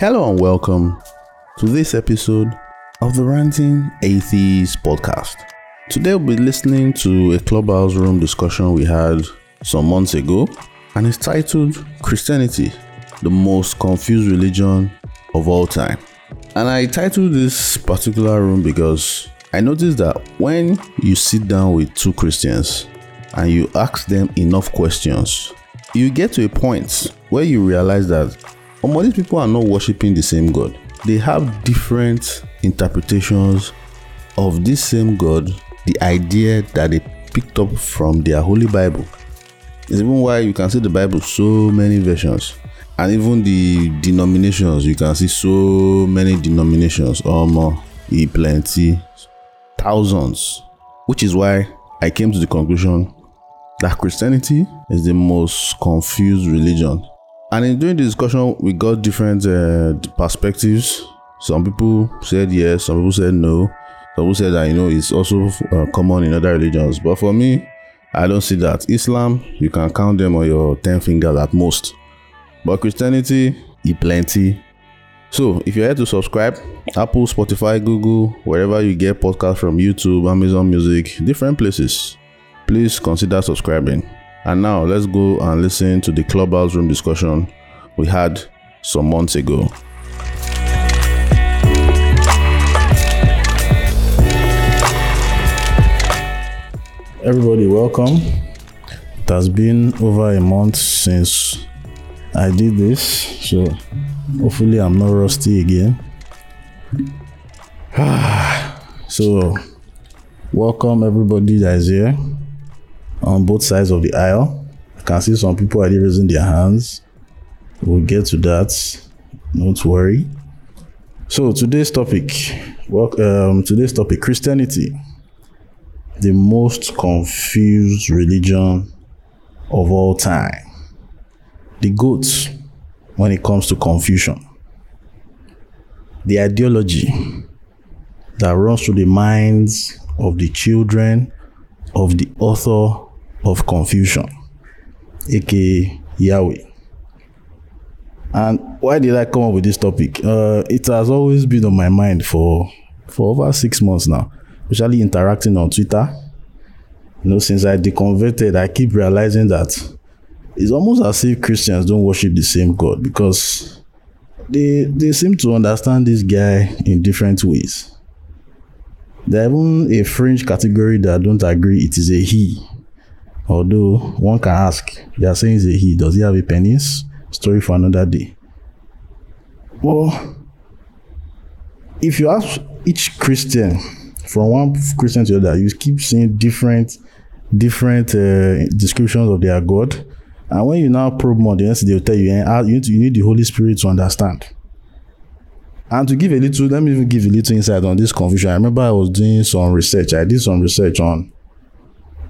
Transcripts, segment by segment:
Hello and welcome to this episode of the Ranting Atheist podcast. Today we'll be listening to a clubhouse room discussion we had some months ago, and it's titled Christianity, the most confused religion of all time. And I titled this particular room because I noticed that when you sit down with two Christians and you ask them enough questions, you get to a point where you realize that these people are not worshiping the same God. They have different interpretations of this same God, the idea that they picked up from their Holy Bible. It's even why you can see the Bible so many versions. And even the denominations, you can see so many denominations, um, e plenty, thousands. Which is why I came to the conclusion that Christianity is the most confused religion. And in doing the discussion, we got different uh, perspectives. Some people said yes, some people said no. Some people said that you know it's also uh, common in other religions. But for me, I don't see that. Islam, you can count them on your 10 fingers at most. But Christianity, e plenty. So if you're here to subscribe, Apple, Spotify, Google, wherever you get podcasts from YouTube, Amazon Music, different places, please consider subscribing. And now let's go and listen to the clubhouse room discussion we had some months ago. Everybody, welcome. It has been over a month since I did this, so hopefully I'm not rusty again. so, welcome everybody that is here on both sides of the aisle. I can see some people already raising their hands. We'll get to that. Don't worry. So today's topic, well, um, today's topic, Christianity, the most confused religion of all time. The goats when it comes to confusion. The ideology that runs through the minds of the children of the author of confusion, aka Yahweh. And why did I come up with this topic? Uh, it has always been on my mind for for over six months now, especially interacting on Twitter. You know, since I deconverted, I keep realizing that it's almost as if Christians don't worship the same God because they they seem to understand this guy in different ways. There even a fringe category that don't agree it is a he. Although one can ask, they are saying a he. Does he have a penis? Story for another day. Well, if you ask each Christian from one Christian to the other, you keep seeing different different uh, descriptions of their God. And when you now probe more, the next they'll tell you, eh, you need, to, you need the Holy Spirit to understand. And to give a little, let me even give a little insight on this confusion. I remember I was doing some research. I did some research on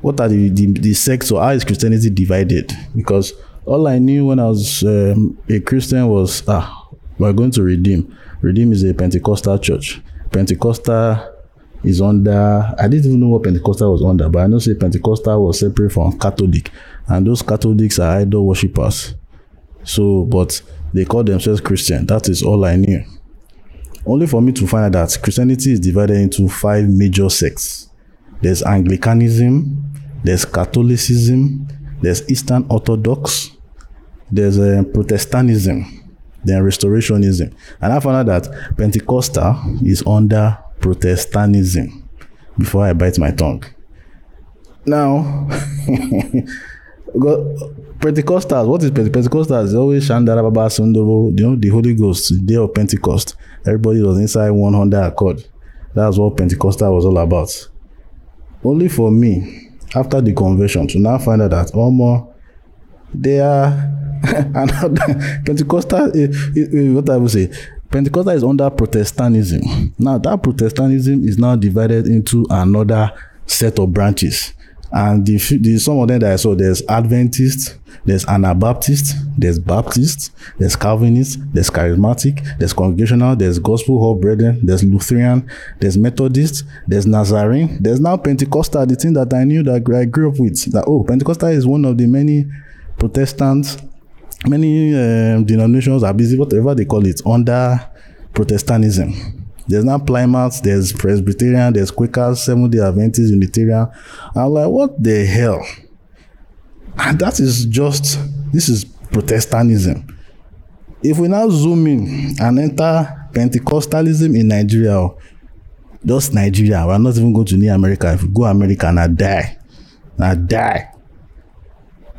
what are the, the, the sects or how is Christianity divided? Because all I knew when I was um, a Christian was, ah, we're going to Redeem. Redeem is a Pentecostal church. Pentecostal is under, I didn't even know what Pentecostal was under, but I know say Pentecostal was separate from Catholic. And those Catholics are idol worshippers. So, but they call themselves Christian. That is all I knew. Only for me to find out that Christianity is divided into five major sects. There's Anglicanism, there's Catholicism, there's Eastern Orthodox, there's uh, Protestantism, then Restorationism. And I found out that Pentecostal is under Protestantism before I bite my tongue. Now, Pentecostals, what is Pentecostals? It's always Shandara Baba Sundoro, you know, the Holy Ghost, the day of Pentecost. Everybody was inside one hundred accord. That's what Pentecostal was all about. Only for me, after the conversion, to now find out that more they are another Pentecostal. Eh, eh, eh, what I would say, Pentecostal is under Protestantism. Now that Protestantism is now divided into another set of branches. And the, the some of them that I saw, there's Adventist, there's Anabaptist, there's Baptist, there's Calvinist, there's Charismatic, there's Congregational, there's Gospel Hall Brethren, there's Lutheran, there's Methodist, there's Nazarene, there's now Pentecostal, the thing that I knew that I grew up with. That oh, Pentecostal is one of the many Protestants, many um, denominations are busy, whatever they call it, under Protestantism. There's now Plymouth, there's Presbyterian, there's Quakers, Seventh day Adventist, Unitarian. I'm like, what the hell? And that is just, this is Protestantism. If we now zoom in and enter Pentecostalism in Nigeria, just Nigeria, we're not even going to near America. If we go America, and I die, I die.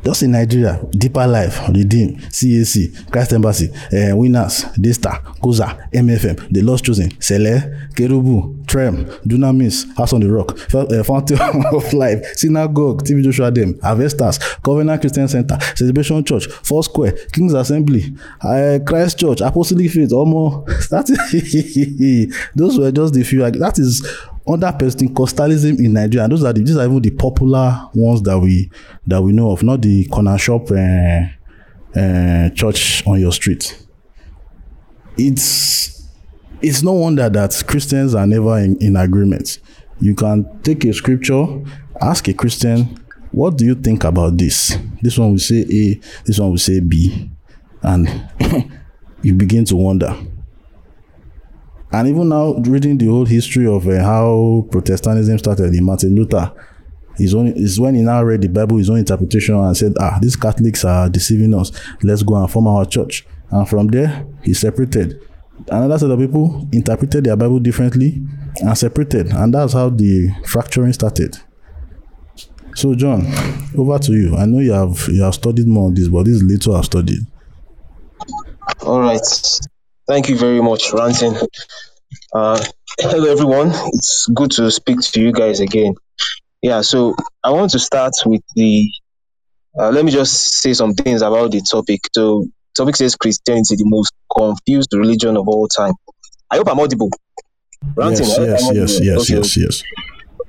Just in nigeria deeper life redeem cac christ embassy uh, winners daystar koza mfm the lost chosen sele kerubu trem dunamis house on the rock uh, fountain of life synagogue tv joshua dem harvesters covenant christian center celebration church four square kings assembly uh, christ church apostolic faith omo. That is those were just the few that is under Pentecostalism in Nigeria, those are the, these are even the popular ones that we that we know of, not the corner shop uh, uh, church on your street. It's it's no wonder that Christians are never in, in agreement. You can take a scripture, ask a Christian, what do you think about this? This one will say A, this one will say B, and you begin to wonder. And even now, reading the whole history of uh, how Protestantism started in Martin Luther, is when he now read the Bible, his own interpretation, and said, "Ah, these Catholics are deceiving us. Let's go and form our church." And from there, he separated. Another set of people interpreted their Bible differently and separated, and that's how the fracturing started. So, John, over to you. I know you have you have studied more on this, but this is little I've studied. All right. Thank you very much, Ranting. Uh, hello, everyone. It's good to speak to you guys again. Yeah, so I want to start with the. Uh, let me just say some things about the topic. So, topic says Christianity, the most confused religion of all time. I hope I'm audible. Ranting, yes, yes, yes, yes, okay. yes, yes.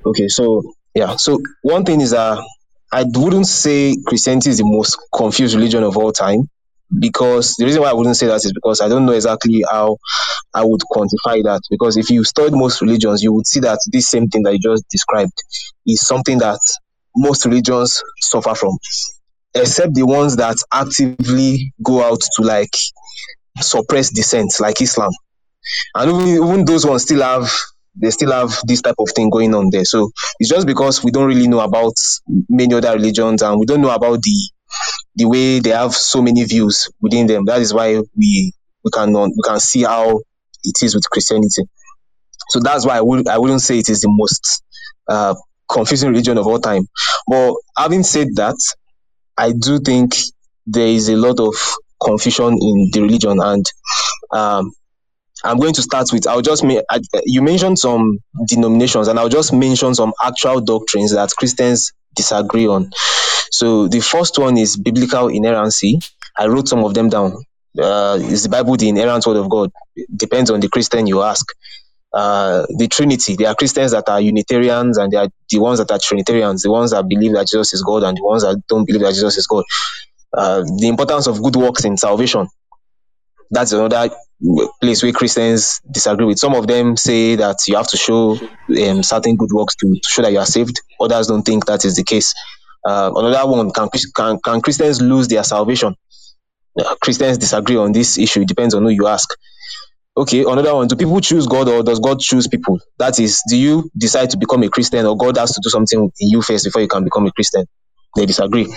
Okay, so yeah, so one thing is that uh, I wouldn't say Christianity is the most confused religion of all time because the reason why I wouldn't say that is because I don't know exactly how I would quantify that. Because if you study most religions, you would see that this same thing that you just described is something that most religions suffer from, except the ones that actively go out to like suppress dissent, like Islam. And even, even those ones still have they still have this type of thing going on there. So it's just because we don't really know about many other religions and we don't know about the the way they have so many views within them. That is why we we can we can see how it is with Christianity. So that's why I would I wouldn't say it is the most uh, confusing religion of all time. But having said that, I do think there is a lot of confusion in the religion, and um, I'm going to start with I'll just make you mentioned some denominations, and I'll just mention some actual doctrines that Christians disagree on. So the first one is biblical inerrancy. I wrote some of them down. Uh, is the Bible the inerrant word of God? It depends on the Christian you ask. Uh, the Trinity. There are Christians that are Unitarians, and there are the ones that are Trinitarians, the ones that believe that Jesus is God, and the ones that don't believe that Jesus is God. Uh, the importance of good works in salvation. That's another place where Christians disagree with. Some of them say that you have to show um, certain good works to, to show that you are saved. Others don't think that is the case. Uh, another one can, can can Christians lose their salvation? Uh, Christians disagree on this issue. It depends on who you ask. Okay, another one: Do people choose God or does God choose people? That is, do you decide to become a Christian or God has to do something in you first before you can become a Christian? They disagree.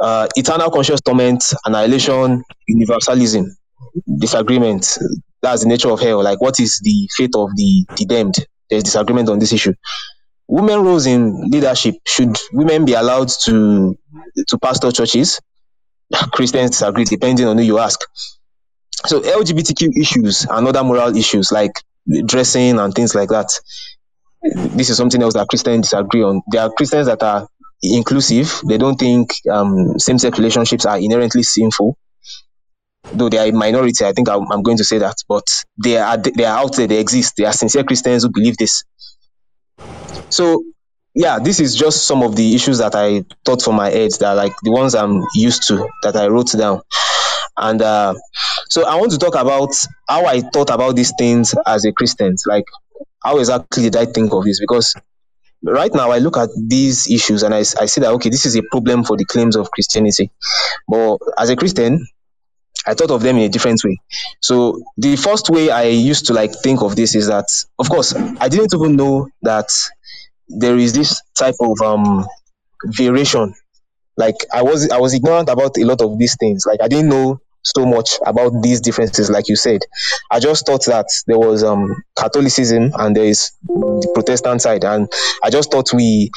Uh, eternal conscious torment, annihilation, universalism, disagreement. That's the nature of hell. Like, what is the fate of the, the damned? There's disagreement on this issue women roles in leadership should women be allowed to to pastor churches? Christians disagree depending on who you ask. So lgbtq issues and other moral issues like dressing and things like that this is something else that christians disagree on. There are christians that are inclusive. They don't think um, same-sex relationships are inherently sinful. Though they are a minority i think I'm, I'm going to say that but they are they are out there they exist. They are sincere christians who believe this so yeah, this is just some of the issues that I thought from my head that like the ones I'm used to that I wrote down. And uh, so I want to talk about how I thought about these things as a Christian. Like, how exactly did I think of this? Because right now I look at these issues and I, I see that, okay, this is a problem for the claims of Christianity. But as a Christian, I thought of them in a different way. So the first way I used to like think of this is that, of course, I didn't even know that there is this type of um variation. Like I was I was ignorant about a lot of these things. Like I didn't know so much about these differences, like you said. I just thought that there was um Catholicism and there is the Protestant side, and I just thought we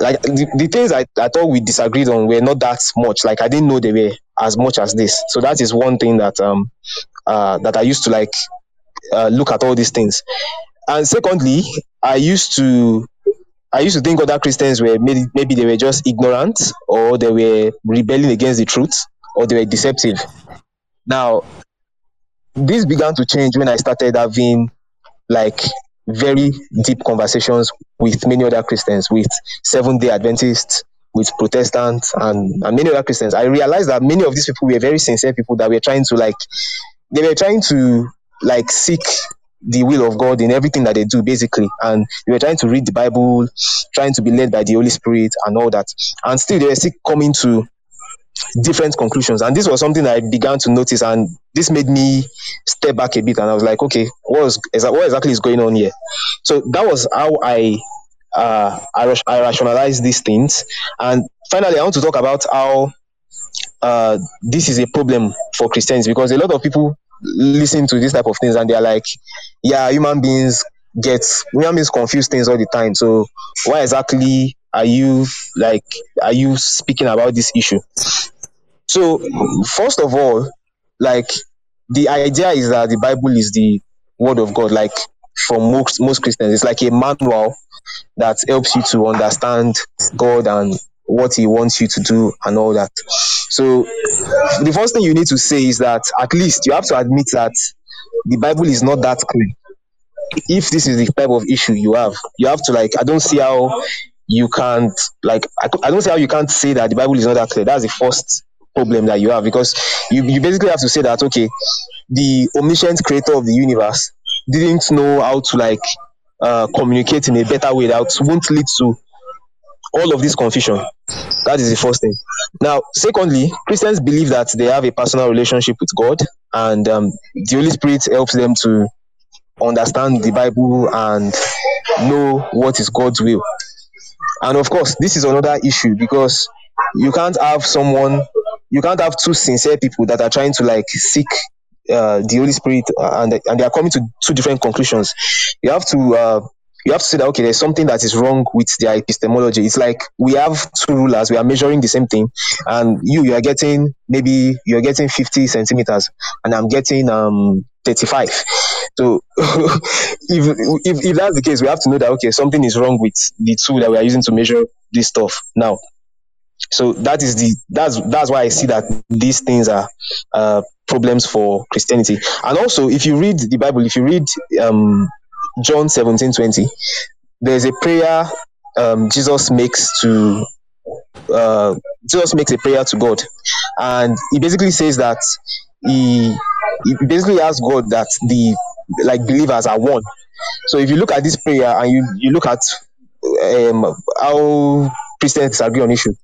like the, the things I, I thought we disagreed on were not that much. Like I didn't know they were as much as this. So that is one thing that um uh that I used to like uh, look at all these things. And secondly, I used to I used to think other Christians were maybe, maybe they were just ignorant or they were rebelling against the truth or they were deceptive. Now, this began to change when I started having like very deep conversations with many other Christians, with Seventh day Adventists, with Protestants, and, and many other Christians. I realized that many of these people were very sincere people that were trying to like, they were trying to like seek the will of God in everything that they do, basically. And they were trying to read the Bible, trying to be led by the Holy Spirit, and all that. And still, they were still coming to different conclusions. And this was something I began to notice, and this made me step back a bit. And I was like, okay, what, was, what exactly is going on here? So that was how I uh, I, I rationalized these things. And finally, I want to talk about how uh, this is a problem for Christians because a lot of people listen to this type of things and they're like, yeah, human beings get human beings confuse things all the time. So why exactly are you like are you speaking about this issue? So first of all, like the idea is that the Bible is the word of God, like for most most Christians. It's like a manual that helps you to understand God and what he wants you to do and all that. So the first thing you need to say is that at least you have to admit that the Bible is not that clear. If this is the type of issue you have, you have to like I don't see how you can't like I, I don't see how you can't say that the Bible is not that clear. That's the first problem that you have because you, you basically have to say that okay, the omniscient creator of the universe didn't know how to like uh, communicate in a better way that won't lead to all of this confusion. That is the first thing. Now, secondly, Christians believe that they have a personal relationship with God, and um, the Holy Spirit helps them to understand the Bible and know what is God's will. And of course, this is another issue because you can't have someone, you can't have two sincere people that are trying to like seek uh, the Holy Spirit uh, and and they are coming to two different conclusions. You have to uh, you have to say that okay, there's something that is wrong with their epistemology. It's like we have two rulers, we are measuring the same thing, and you you are getting maybe you're getting 50 centimeters, and I'm getting um 35. So if, if if that's the case, we have to know that okay, something is wrong with the tool that we are using to measure this stuff now. So that is the that's that's why I see that these things are uh, problems for Christianity. And also, if you read the Bible, if you read um, John 17 20, there's a prayer um, Jesus makes to uh, Jesus makes a prayer to God, and he basically says that he he basically asks God that the like believers are one. So if you look at this prayer and you you look at um, how Christians disagree on issue,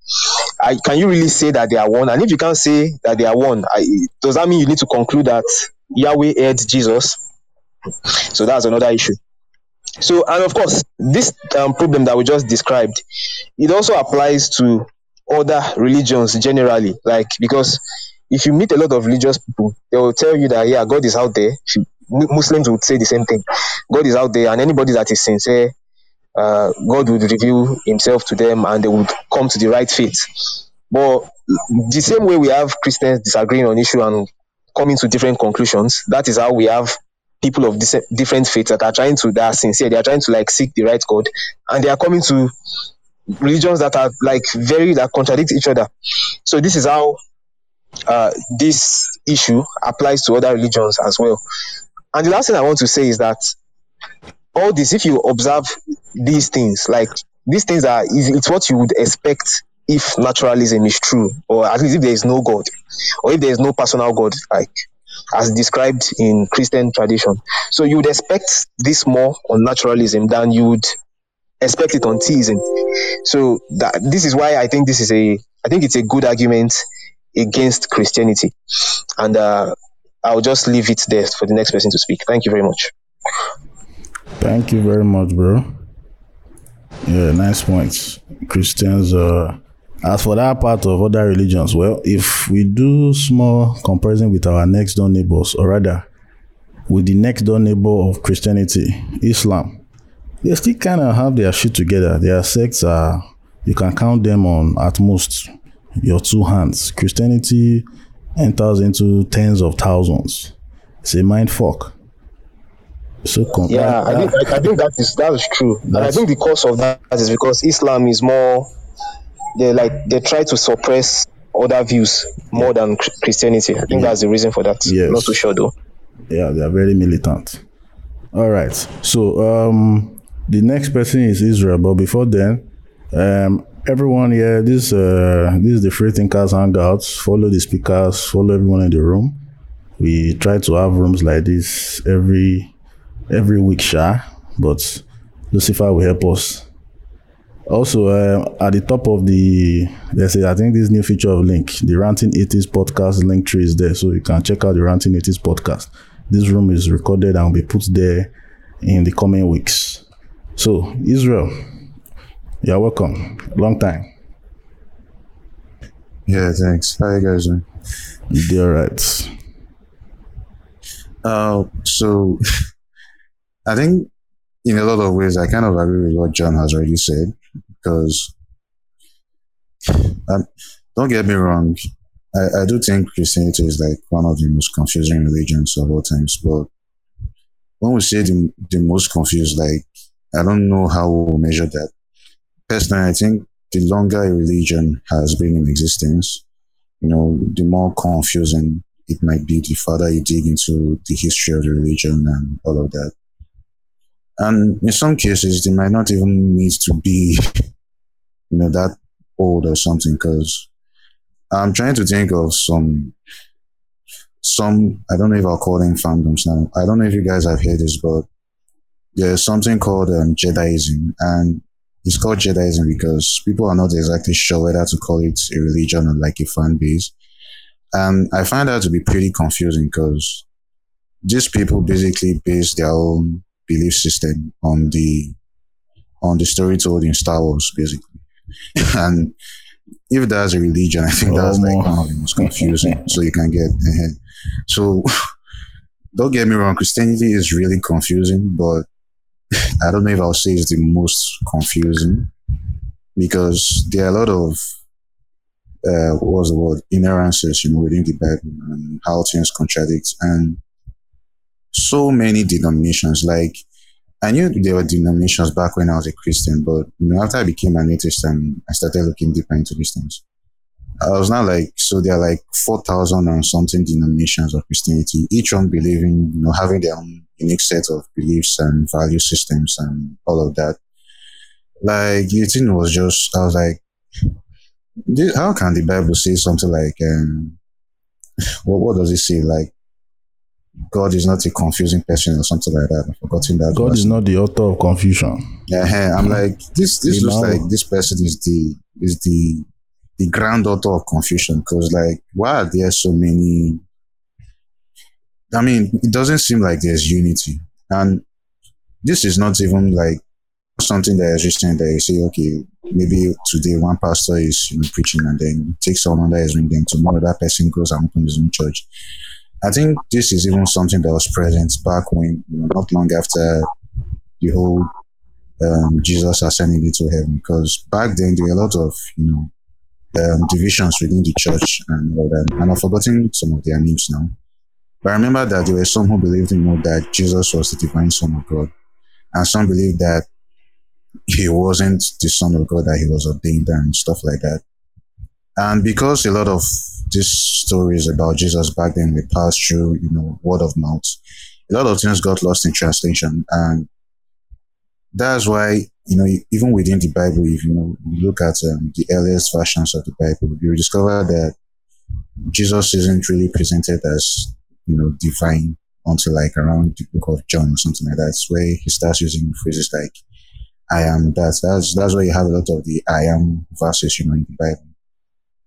I, can you really say that they are one? And if you can't say that they are one, I, does that mean you need to conclude that Yahweh heard Jesus? So that's another issue. So, and of course, this um, problem that we just described, it also applies to other religions generally. Like, because if you meet a lot of religious people, they will tell you that, yeah, God is out there. Muslims would say the same thing. God is out there, and anybody that is sincere, uh, God would reveal himself to them and they would come to the right faith. But the same way we have Christians disagreeing on issue and coming to different conclusions, that is how we have people of dis- different faiths that are trying to that are sincere they are trying to like seek the right god and they are coming to religions that are like very that contradict each other. So this is how uh, this issue applies to other religions as well. And the last thing i want to say is that all this if you observe these things like these things are it's what you would expect if naturalism is true or at least if there is no god or if there is no personal god like as described in Christian tradition. So you would expect this more on naturalism than you would expect it on theism. So that this is why I think this is a I think it's a good argument against Christianity. And uh, I'll just leave it there for the next person to speak. Thank you very much. Thank you very much, bro. Yeah, nice points. Christians, uh, as for that part of other religions, well, if we do small comparison with our next door neighbors, or rather, with the next door neighbor of Christianity, Islam, they still kind of have their shit together. Their sects are, you can count them on at most your two hands. Christianity enters into tens of thousands. It's a mind fuck. So yeah, I think I, I, think that is that is true, and I think the cause of that is because Islam is more they like they try to suppress other views more than Christianity. I think that's the reason for that. Yes. Not too sure though. Yeah, they are very militant. All right. So um the next person is Israel, but before then, um everyone here, this uh this is the Free Thinkers Hangouts. Follow the speakers, follow everyone in the room. We try to have rooms like this every every week, sha. But Lucifer will help us. Also, uh, at the top of the, let's say, I think this new feature of link, the Ranting Atheist podcast link tree is there, so you can check out the Ranting Atheist podcast. This room is recorded and will be put there in the coming weeks. So, Israel, you're welcome. Long time. Yeah, thanks. How you guys doing? You all right? Uh, so I think in a lot of ways, I kind of agree with what John has already said because um, don't get me wrong, I, I do think Christianity is like one of the most confusing religions of all times. But when we say the, the most confused, like I don't know how we'll measure that. Personally, I think the longer a religion has been in existence, you know, the more confusing it might be the further you dig into the history of the religion and all of that. And in some cases, they might not even need to be, you know, that old or something. Because I'm trying to think of some, some I don't know if I'll call them fandoms now. I don't know if you guys have heard this, but there's something called um, Jediism, and it's called Jediism because people are not exactly sure whether to call it a religion or like a fan base. And I find that to be pretty confusing because these people basically base their own belief system on the on the story told in Star Wars, basically. and if that's a religion, I think that's like one of the most confusing. so you can get ahead. So don't get me wrong, Christianity is really confusing, but I don't know if I'll say it's the most confusing because there are a lot of uh, what was the word inerrances, you know, within the Bible and how things contradict. And so many denominations. Like I knew there were denominations back when I was a Christian, but you know, after I became an atheist and I started looking deeper into these things, I was not like so there are like four thousand and something denominations of Christianity, each one believing, you know, having their own unique set of beliefs and value systems and all of that. Like thing was just I was like how can the Bible say something like um what what does it say? Like God is not a confusing person or something like that. I've forgotten that. God is not the author of confusion. Yeah, I'm like this. This looks like this person is the is the the grand author of confusion because like why are there so many? I mean, it doesn't seem like there's unity, and this is not even like something that is just saying that you say, okay, maybe today one pastor is you know, preaching and then takes someone that is ring, then tomorrow that person goes and opens his own church I think this is even something that was present back when, you know, not long after the whole um, Jesus ascending into heaven, because back then there were a lot of, you know, um, divisions within the church and all that. And I've forgotten some of their names now. But I remember that there were some who believed, you know, that Jesus was the divine Son of God. And some believed that he wasn't the Son of God, that he was ordained and stuff like that. And because a lot of these stories about Jesus back then we passed through, you know, word of mouth. A lot of things got lost in translation. And that's why, you know, even within the Bible, if you know, you look at um, the earliest versions of the Bible, you discover that Jesus isn't really presented as, you know, divine until like around the book of John or something like that. It's where he starts using phrases like, I am that. That's, that's where you have a lot of the I am verses, you know, in the Bible.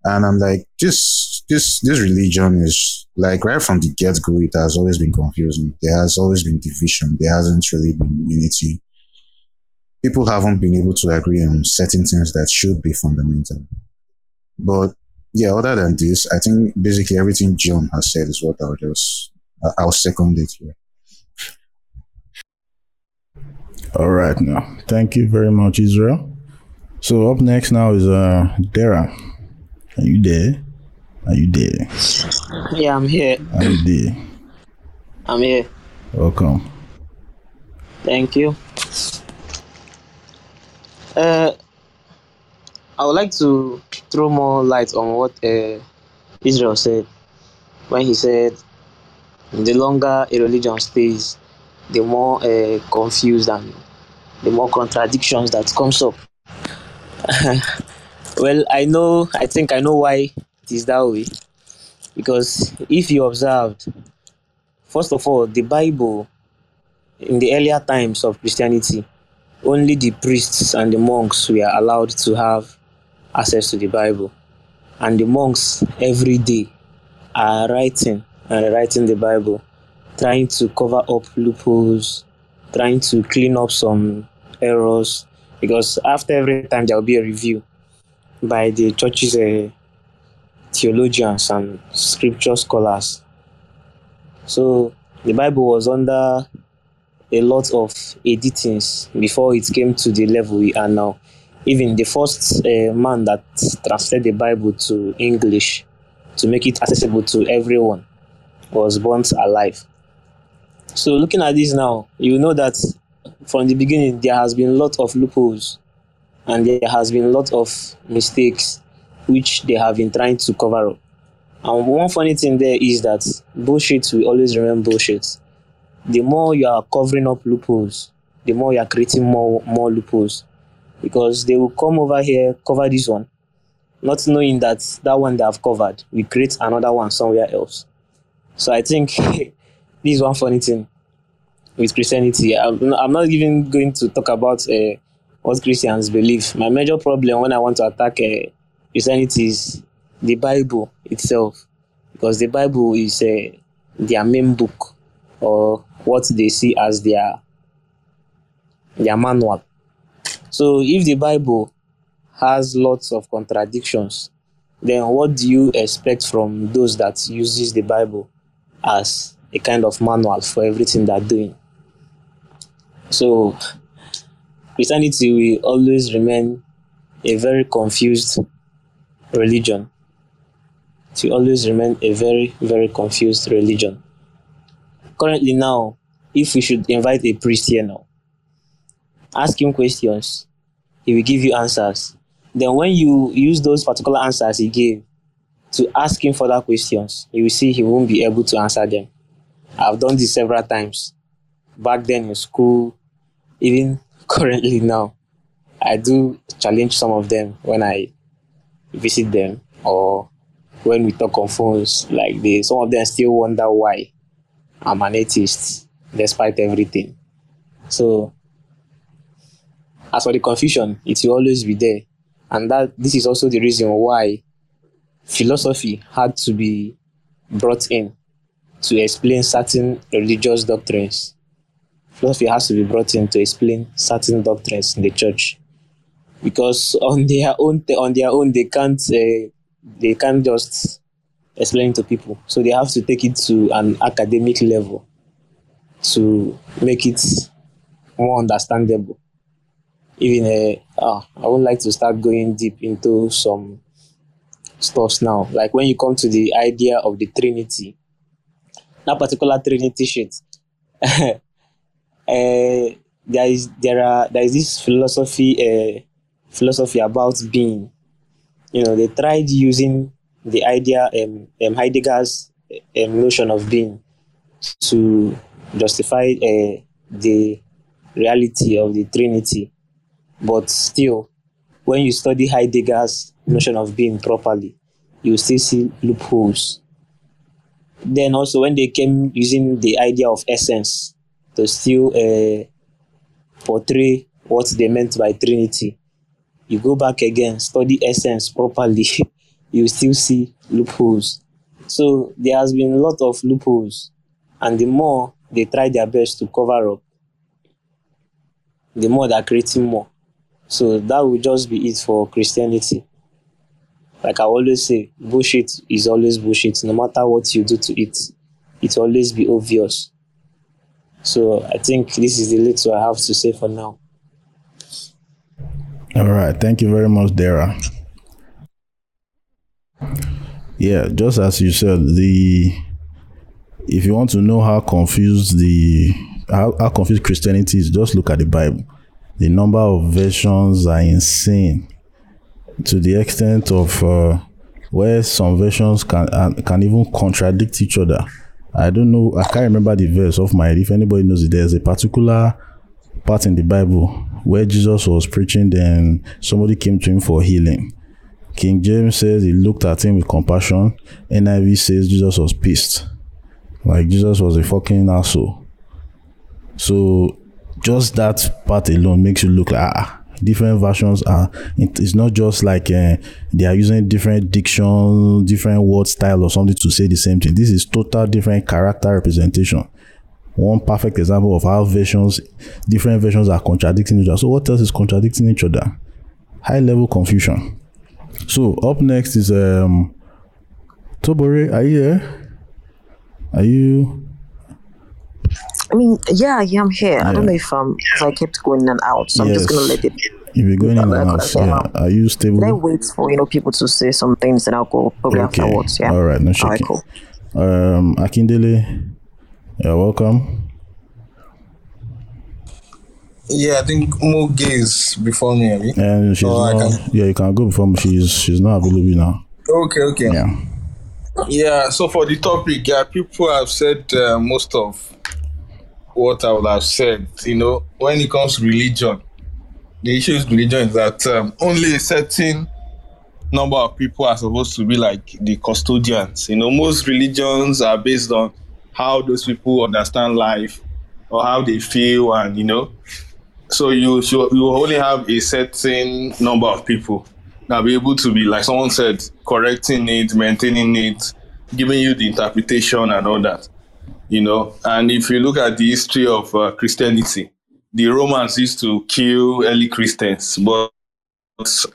And I'm like, this this this religion is like right from the get go. It has always been confusing. There has always been division. There hasn't really been unity. People haven't been able to agree on certain things that should be fundamental. But yeah, other than this, I think basically everything John has said is what I'll just I'll second it here. All right, now thank you very much, Israel. So up next now is uh Dara. Are you there? Are you there? Yeah, I'm here. Are you there? I'm here. Welcome. Thank you. Uh, I would like to throw more light on what uh, Israel said when he said the longer a religion stays, the more uh, confused and the more contradictions that comes up. well, I know, I think I know why it is that way. Because if you observed, first of all, the Bible in the earlier times of Christianity, only the priests and the monks were allowed to have access to the Bible. And the monks every day are writing and writing the Bible, trying to cover up loopholes, trying to clean up some errors. Because after every time there will be a review by the church's uh, theologians and scripture scholars. So the Bible was under a lot of editings before it came to the level we are now. Even the first uh, man that translated the Bible to English to make it accessible to everyone was burnt alive. So looking at this now, you know that from the beginning there has been a lot of loopholes and there has been a lot of mistakes which they have been trying to cover up. And one funny thing there is that bullshit will always remain bullshit. The more you are covering up loopholes, the more you are creating more more loopholes. Because they will come over here, cover this one, not knowing that that one they have covered we create another one somewhere else. So I think this is one funny thing with Christianity. I'm, I'm not even going to talk about uh, what Christians believe. My major problem when I want to attack uh, Christianity is the Bible itself, because the Bible is uh, their main book or what they see as their their manual. So if the Bible has lots of contradictions, then what do you expect from those that uses the Bible as a kind of manual for everything they're doing? So Christianity will always remain a very confused religion. Will always remain a very, very confused religion. Currently now, if we should invite a priest here now, ask him questions, he will give you answers. Then when you use those particular answers he gave to ask him further questions, you will see he won't be able to answer them. I've done this several times. Back then in school, even currently now, I do challenge some of them when I visit them or when we talk on phones like this. Some of them still wonder why I'm an atheist despite everything. So as for the confusion, it will always be there. And that this is also the reason why philosophy had to be brought in to explain certain religious doctrines. Philosophy has to be brought in to explain certain doctrines in the church, because on their own, on their own, they can't, uh, they can't just explain to people. So they have to take it to an academic level to make it more understandable. Even uh, ah, I would like to start going deep into some stuffs now. Like when you come to the idea of the Trinity, that particular Trinity shit. uh, there is there are there is this philosophy uh, philosophy about being. You know, they tried using the idea um, um Heidegger's um, notion of being to justify uh, the reality of the Trinity, but still, when you study Heidegger's notion of being properly, you still see loopholes. Then also when they came using the idea of essence to still uh, portray what they meant by Trinity, you go back again, study essence properly, you still see loopholes. So there has been a lot of loopholes, and the more they try their best to cover up, the more they're creating more. So that will just be it for Christianity. Like I always say, bullshit is always bullshit. No matter what you do to it, it always be obvious. So I think this is the little I have to say for now. All right. Thank you very much, Dara. Yeah, just as you said, the if you want to know how confused the how, how confused Christianity is, just look at the Bible. The number of versions are insane to the extent of uh, where some versions can uh, can even contradict each other. I don't know. I can't remember the verse of my. If anybody knows it, there's a particular part in the Bible where Jesus was preaching. Then somebody came to him for healing. King James says he looked at him with compassion. NIV says Jesus was pissed, like Jesus was a fucking asshole. So just that part alone makes you look like ah, different versions are it's not just like uh, they are using different diction different word style or something to say the same thing this is total different character representation one perfect example of how versions different versions are contradicting each other so what else is contradicting each other high level confusion so up next is um tobore are you here are you I mean, yeah, yeah, I'm here. I don't know if um if I kept going in and out, so I'm just gonna let it. if you're going in and out, yeah. um, are you stable Let wait for you know people to say some things, and I'll go probably Okay. afterwards. Yeah. All right, no shaking. All right, cool. Um, Akindele, you're welcome. Yeah, I think Muge is before me. And she's Oh, not, yeah, you can go before me. She's she's not available now. Okay, okay. Yeah. Yeah, so for the topic, yeah, people have said uh, most of what I would have said. You know, when it comes to religion, the issue with religion is that um, only a certain number of people are supposed to be like the custodians. You know, most religions are based on how those people understand life or how they feel, and you know, so you should, you only have a certain number of people that be able to be like someone said correcting it maintaining it giving you the interpretation and all that you know. And if you look at the history of uh, christianity the romans used to kill early christians but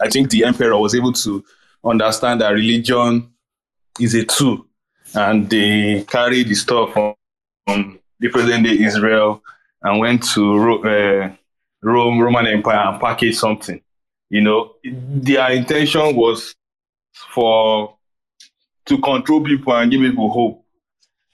i think the emperor was able to understand that religion is a tool and they carried the stuff from, from the present day israel and went to Ro- uh, rome roman empire and packaged something. You know their intention was for to control people and give people hope.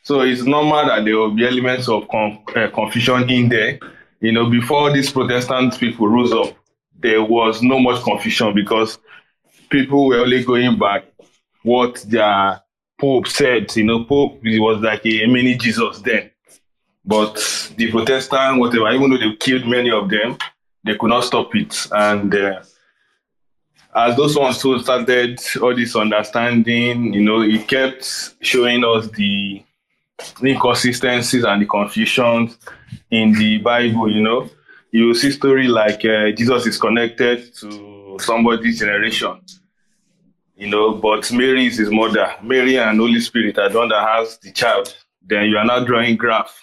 So it's normal that there will be elements of con- uh, confusion in there. You know before these protestant people rose up there was no much confusion because people were only going back what their pope said you know pope he was like a mini jesus then. But the protestant whatever even though they killed many of them they could not stop it. And uh, as those ones too started all this understanding, you know, it kept showing us the inconsistencies and the confusions in the Bible, you know. You see story like uh, Jesus is connected to somebody's generation, you know, but Mary is his mother. Mary and Holy Spirit are the one that has the child. Then you are now drawing graph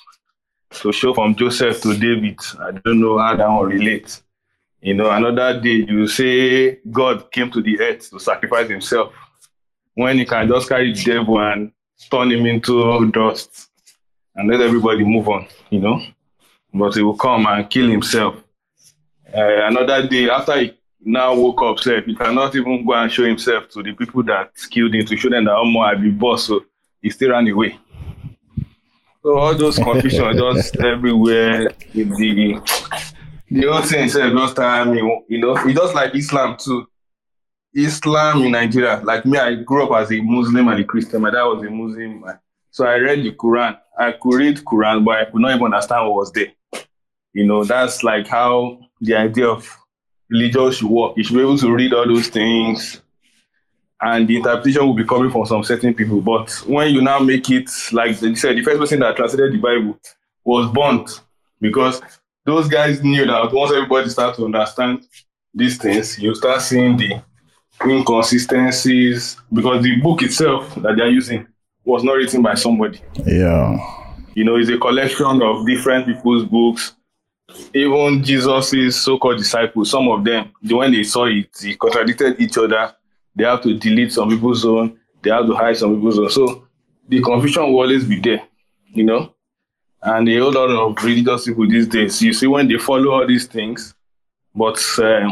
to show from Joseph to David. I don't know how that one relates. You know, another day you say God came to the earth to sacrifice himself when he can just carry the devil and turn him into dust and let everybody move on, you know. But he will come and kill himself. Uh, another day after he now woke up, said he cannot even go and show himself to the people that killed him to show them that more I be boss, so he still ran away. So all those confusion just everywhere in the the whole thing itself just time me, you know, it's just like Islam too. Islam in Nigeria, like me, I grew up as a Muslim and a Christian. My dad was a Muslim, man. so I read the Quran. I could read Quran, but I could not even understand what was there. You know, that's like how the idea of religion should work. You should be able to read all those things, and the interpretation will be coming from some certain people. But when you now make it, like they said, the first person that translated the Bible was burnt because those guys knew that once everybody starts to understand these things, you start seeing the inconsistencies because the book itself that they're using was not written by somebody. Yeah. You know, it's a collection of different people's books. Even Jesus' so-called disciples, some of them, when they saw it, they contradicted each other. They have to delete some people's own. They have to hide some people's own. So the confusion will always be there, you know. And a whole lot of religious people these days, you see, when they follow all these things, but uh,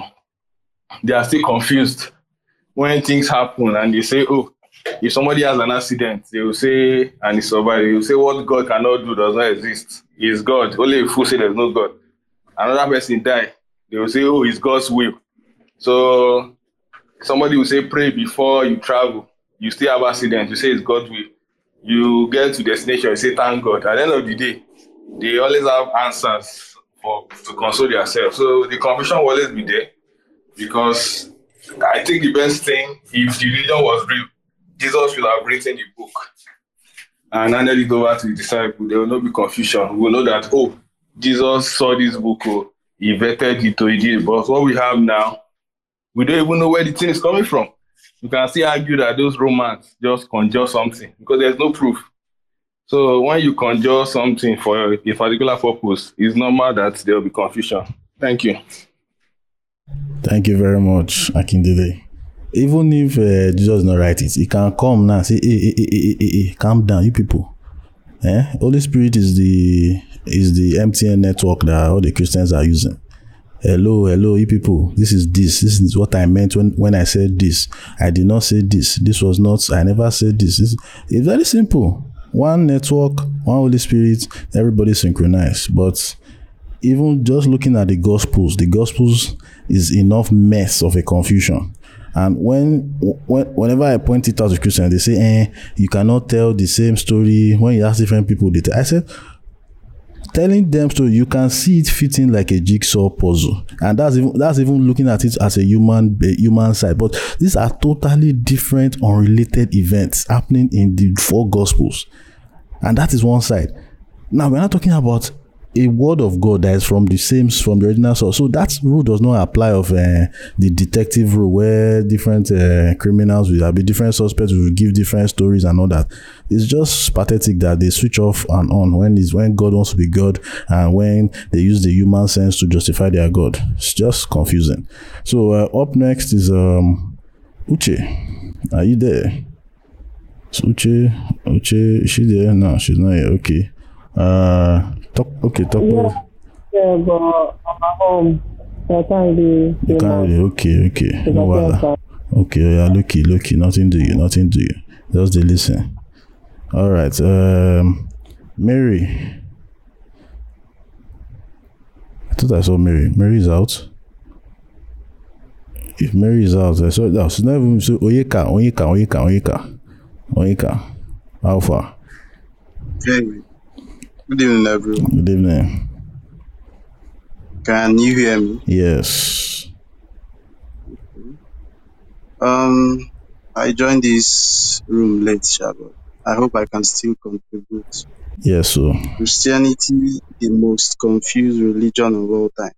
they are still confused when things happen and they say, oh, if somebody has an accident, they will say, and he survived, they will say, what God cannot do does not exist. Is God. Only a fool say there's no God. Another person die, they will say, oh, it's God's will. So somebody will say, pray before you travel. You still have accident, you say it's God's will. You get to destination, you say, thank God. At the end of the day, they always have answers for to console themselves. So the confusion will always be there because I think the best thing, if the religion was real, Jesus should have written the book and handed it over to the disciples. There will not be confusion. We will know that, oh, Jesus saw this book, oh, he vetted it, to did it. But what we have now, we don't even know where the thing is coming from. You can still argue that those Romans just conjure something because there's no proof. So when you conjure something for a particular purpose, it's normal that there will be confusion. Thank you. Thank you very much, Akindele. Even if uh, Jesus not write it, he can come now say, hey, hey, hey, hey, hey, calm down, you people. Eh? Holy Spirit is the is the MTN network that all the Christians are using. Hello, hello, you people. This is this. This is what I meant when, when I said this. I did not say this. This was not, I never said this. this it's very simple. One network, one Holy Spirit, everybody synchronized. But even just looking at the Gospels, the Gospels is enough mess of a confusion. And when, when whenever I point it out to Christians, they say, eh, you cannot tell the same story when you ask different people. They tell, I said, telling them story, you can see it fitting like a jigsaw puzzle, and that's even that's even looking at it as a human a human side. But these are totally different, unrelated events happening in the four gospels, and that is one side. Now we're not talking about a word of God that is from the same from the original source. So that rule does not apply of uh, the detective rule where different uh, criminals will be different suspects will give different stories and all that. It's just pathetic that they switch off and on when is when God wants to be God and when they use the human sense to justify their God. It's just confusing. So uh, up next is um Uche. Are you there? So Uche, Uche, is she there? No, she's not here. Okay. Uh, talk. Okay, talk. Yeah, yeah, but I'm at home. So I can't really. You can't really. Okay, okay. No wahala. Okay, yeah, lucky, lucky. Nothing to you. Nothing to you. Just dey listen. All right. Um, Mary. I thought I saw Mary. Mary is out. If Mary is out, I saw. No, she's not even. So Oyeka, Oyeka, Oyeka, Oyeka, Oyeka. How far? Hey, good evening, everyone. Good evening. Can you hear me? Yes. Um, I joined this room late, Shabbat. I hope I can still contribute. Yes, sir. Christianity, the most confused religion of all time.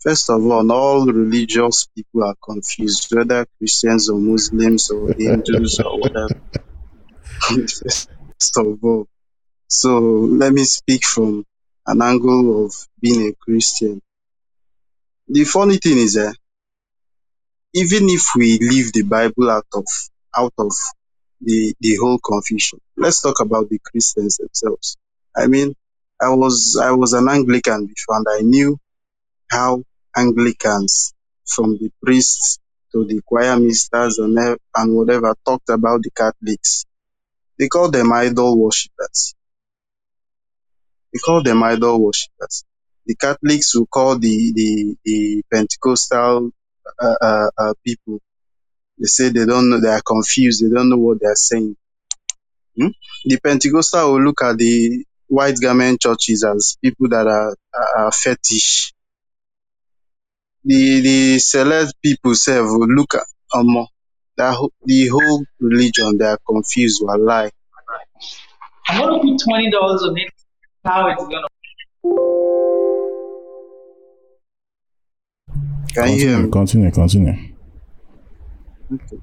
First of all, all religious people are confused, whether Christians or Muslims or Hindus or whatever. First of all. So let me speak from an angle of being a Christian. The funny thing is that even if we leave the Bible out of out of the the whole confusion, let's talk about the Christians themselves. I mean, I was I was an Anglican before, and I knew how Anglicans, from the priests to the choir masters and and whatever, talked about the Catholics. They call them idol worshippers. They call them idol worshippers. The Catholics will call the the, the Pentecostal uh, uh, uh, people. They say they don't know. They are confused. They don't know what they are saying. Hmm? The Pentecostal will look at the white garment churches as people that are, are, fetish. The the select people self will look at um, that the whole religion. They are confused. Will lie. I'm gonna put twenty dollars on it. How it's gonna Can you hear Continue, me? continue, continue. Okay.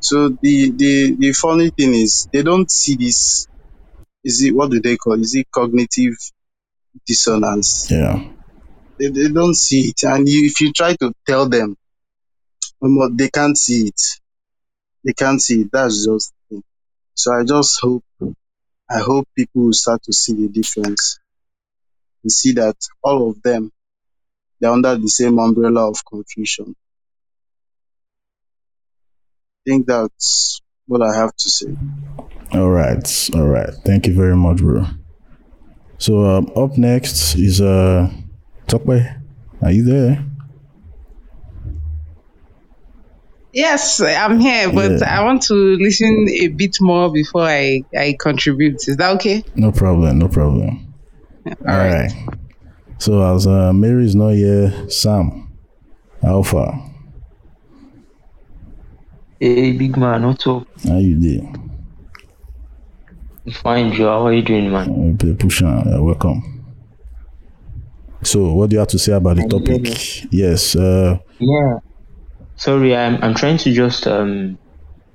So the the the funny thing is they don't see this. Is it what do they call? Is it cognitive dissonance? Yeah. They, they don't see it, and you, if you try to tell them, um, they can't see it. They can't see it. That's just. the thing. So I just hope I hope people will start to see the difference and see that all of them they're under the same umbrella of confusion. I think that's what I have to say. All right. All right. Thank you very much, bro. So um, up next is uh Tokwe. Are you there? Yes, I'm here, but Yeah. I want to listen a bit more before I, I contribute. Is that okay? No problem. No problem. All right. So as uh, Mary is not here, Sam, Alpha, Hey, big man, what's up? how you doing? Fine, Joe. How are you doing, man? Push on. Uh, welcome. So, what do you have to say about the Can you hear topic? Yes. Uh, Yeah. Sorry, I'm I'm trying to just um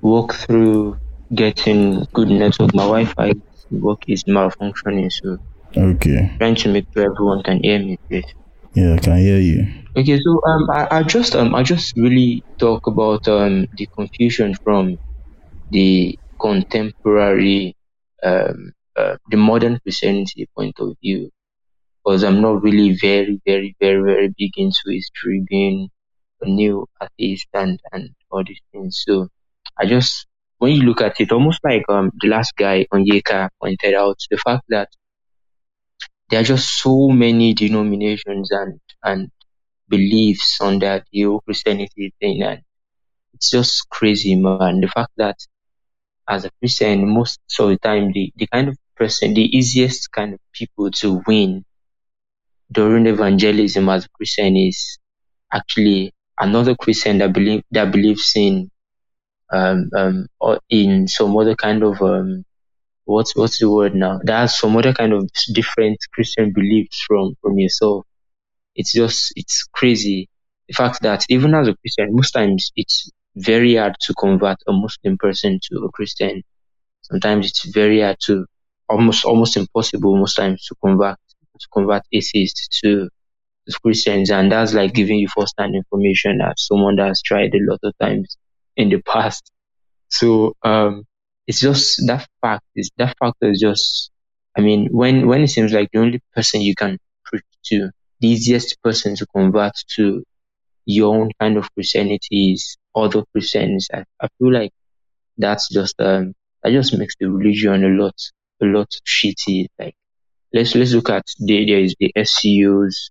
walk through getting good network. My Wi-Fi work is malfunctioning, so okay. trying to make sure everyone can hear me, please. Yeah, I can hear you. Okay, so um, I, I just um, I just really talk about um the confusion from the contemporary um uh, the modern Christianity point of view, because I'm not really very very very very big into history, being new atheist and and all these things. So I just when you look at it, almost like um the last guy Oyeka pointed out, the fact that there are just so many denominations and and beliefs on that whole Christianity thing, and it's just crazy, man. The fact that as a Christian, most of the time, the, the kind of person, the easiest kind of people to win during evangelism as a Christian is actually another Christian that believe that believes in um um or in some other kind of um what's what's the word now? That has some other kind of different Christian beliefs from from yourself. It's just it's crazy. The fact that even as a Christian, most times it's very hard to convert a Muslim person to a Christian. Sometimes it's very hard to almost almost impossible most times to convert to convert atheists to Christians and that's like giving you first hand information as someone that has tried a lot of times in the past. So um it's just that fact is that factor is just I mean when when it seems like the only person you can preach to, the easiest person to convert to your own kind of Christianity is other Christians. I, I feel like that's just um that just makes the religion a lot a lot shitty. Like let's let's look at the there is the SCUs,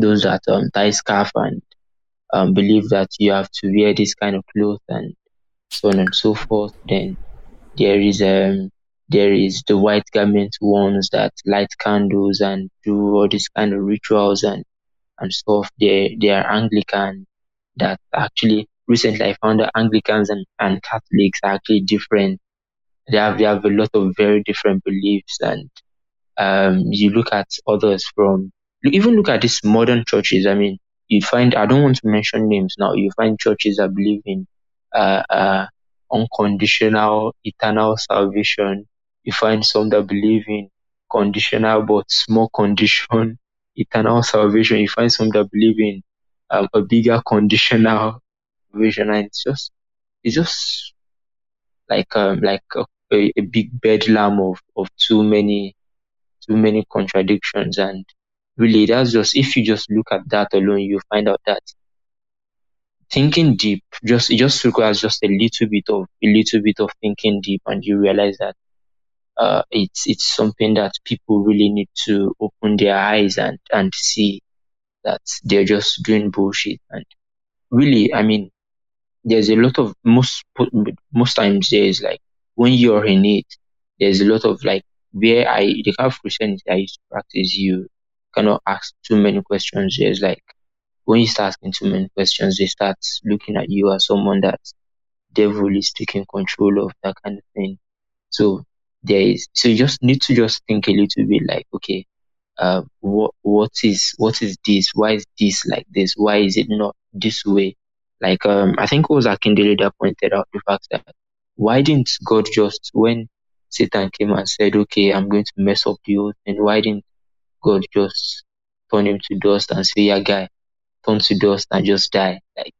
those that um tie scarf and um believe that you have to wear this kind of clothes and so on and so forth. Then there is um there is the white garment ones that light candles and do all these kind of rituals and and stuff. They they are Anglican that actually recently I found that Anglicans and, and Catholics are actually different. They have they have a lot of very different beliefs and um you look at others from even look at these modern churches. I mean you find I don't want to mention names now, you find churches that believe in uh uh unconditional eternal salvation. You find some that believe in conditional but small condition eternal salvation. You find some that believe in um, a bigger conditional salvation, and it's just it's just like um like a, a, a big bedlam of of too many too many contradictions and really that's just if you just look at that alone you find out that thinking deep just it just requires just a little bit of a little bit of thinking deep and you realize that uh it's it's something that people really need to open their eyes and and see that they're just doing bullshit. And really i mean there's a lot of most most times there's like when you're in it there's a lot of like where i the kind of christianity i used to practice you cannot ask too many questions. There's like when you start asking too many questions they start looking at you as someone that devil is taking control of that kind of thing. So there is so you just need to just think a little bit like okay uh what what is what is this? Why is this like this? Why is it not this way? Like um, I think it was Akindele that pointed out the fact that why didn't God just when Satan came and said, "Okay, I'm going to mess up the earth," and why didn't God just turn him to dust and say, "Yeah, guy, turn to dust and just die"? Like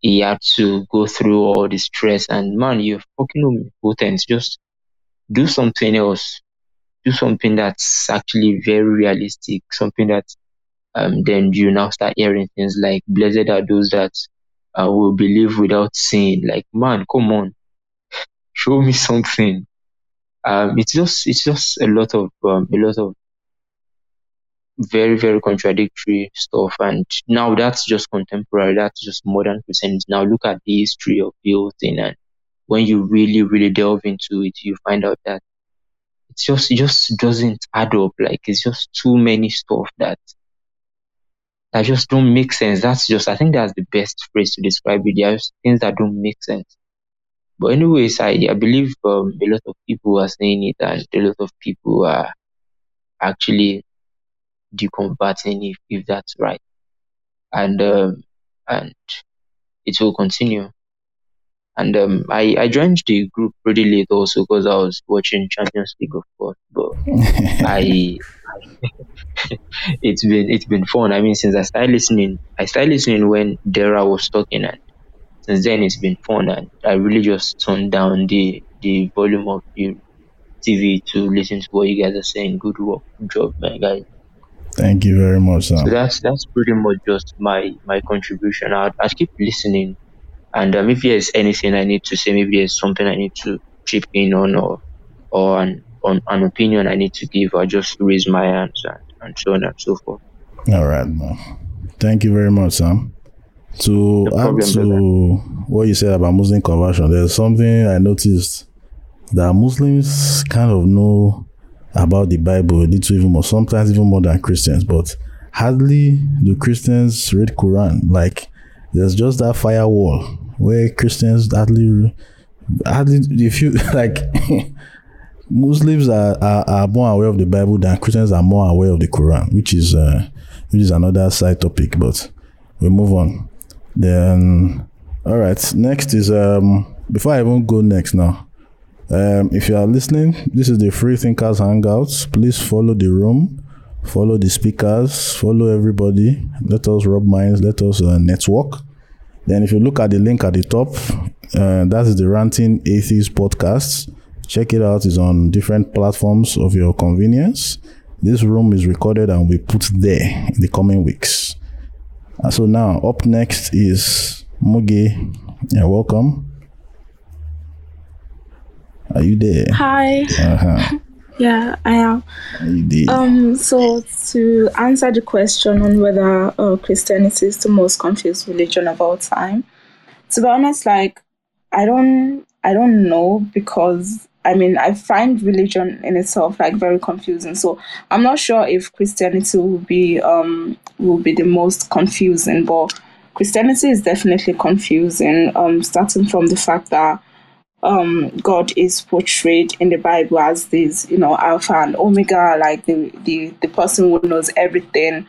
he had to go through all the stress and man, you're fucking omnipotent. Just do something else. Do something that's actually very realistic. Something that um then you now start hearing things like blessed are those that uh, will believe without seeing. Like man, come on, show me something. Um, it's just it's just a lot of um, a lot of very very contradictory stuff. And now that's just contemporary. That's just modern christianity. Now look at the history of the whole thing. And when you really really delve into it you find out that it's just it just doesn't add up. Like it's just too many stuff that that just don't make sense. That's just i think that's the best phrase to describe it. There's things that don't make sense. But anyways i i believe um, a lot of people are saying it and a lot of people are actually deconverting if, if that's right. And um, and it will continue. And um, I, I joined the group pretty late also because I was watching Champions League of course. But I it's been it's been fun. I mean since I started listening I started listening when Dara was talking and since then it's been fun and I really just turned down the the volume of the TV to listen to what you guys are saying. Good work, good job, man, guys. Thank you very much, Sam. So that's that's pretty much just my my contribution. I I keep listening, and um, if there's anything I need to say, maybe there's something I need to chip in on, or or an on an opinion I need to give, I just raise my hands and, and so on and so forth. All right, man. Thank you very much, Sam. To No add problem, to brother. what you said about Muslim conversion, there's something I noticed that Muslims kind of know about the Bible little even more, sometimes even more than Christians, but hardly do Christians read Quran. Like there's just that firewall where Christians hardly hardly if you like Muslims are, are, are more aware of the Bible than Christians are more aware of the Quran, which is uh, which is another side topic. But we move on. Then, all right. Next is um. Before I even go next now, um, if you are listening, this is the Free Thinkers Hangouts. Please follow the room, follow the speakers, follow everybody. Let us rub minds. Let us uh, network. Then, if you look at the link at the top, uh, that is the Ranting Atheist podcast. Check it out. It's on different platforms of your convenience. This room is recorded and we put there in the coming weeks. And so now, up next is Mugi. Yeah, welcome. Are you there? Hi. Uh-huh. Yeah, I am. You did. Um, so to answer the question on whether uh, Christianity is the most confused religion of all time, to be honest, like I don't, I don't know because I mean I find religion in itself like very confusing. So I'm not sure if Christianity will be um will be the most confusing, but Christianity is definitely confusing. Um, starting from the fact that um God is portrayed in the Bible as this, you know, Alpha and Omega, like the the, the person who knows everything,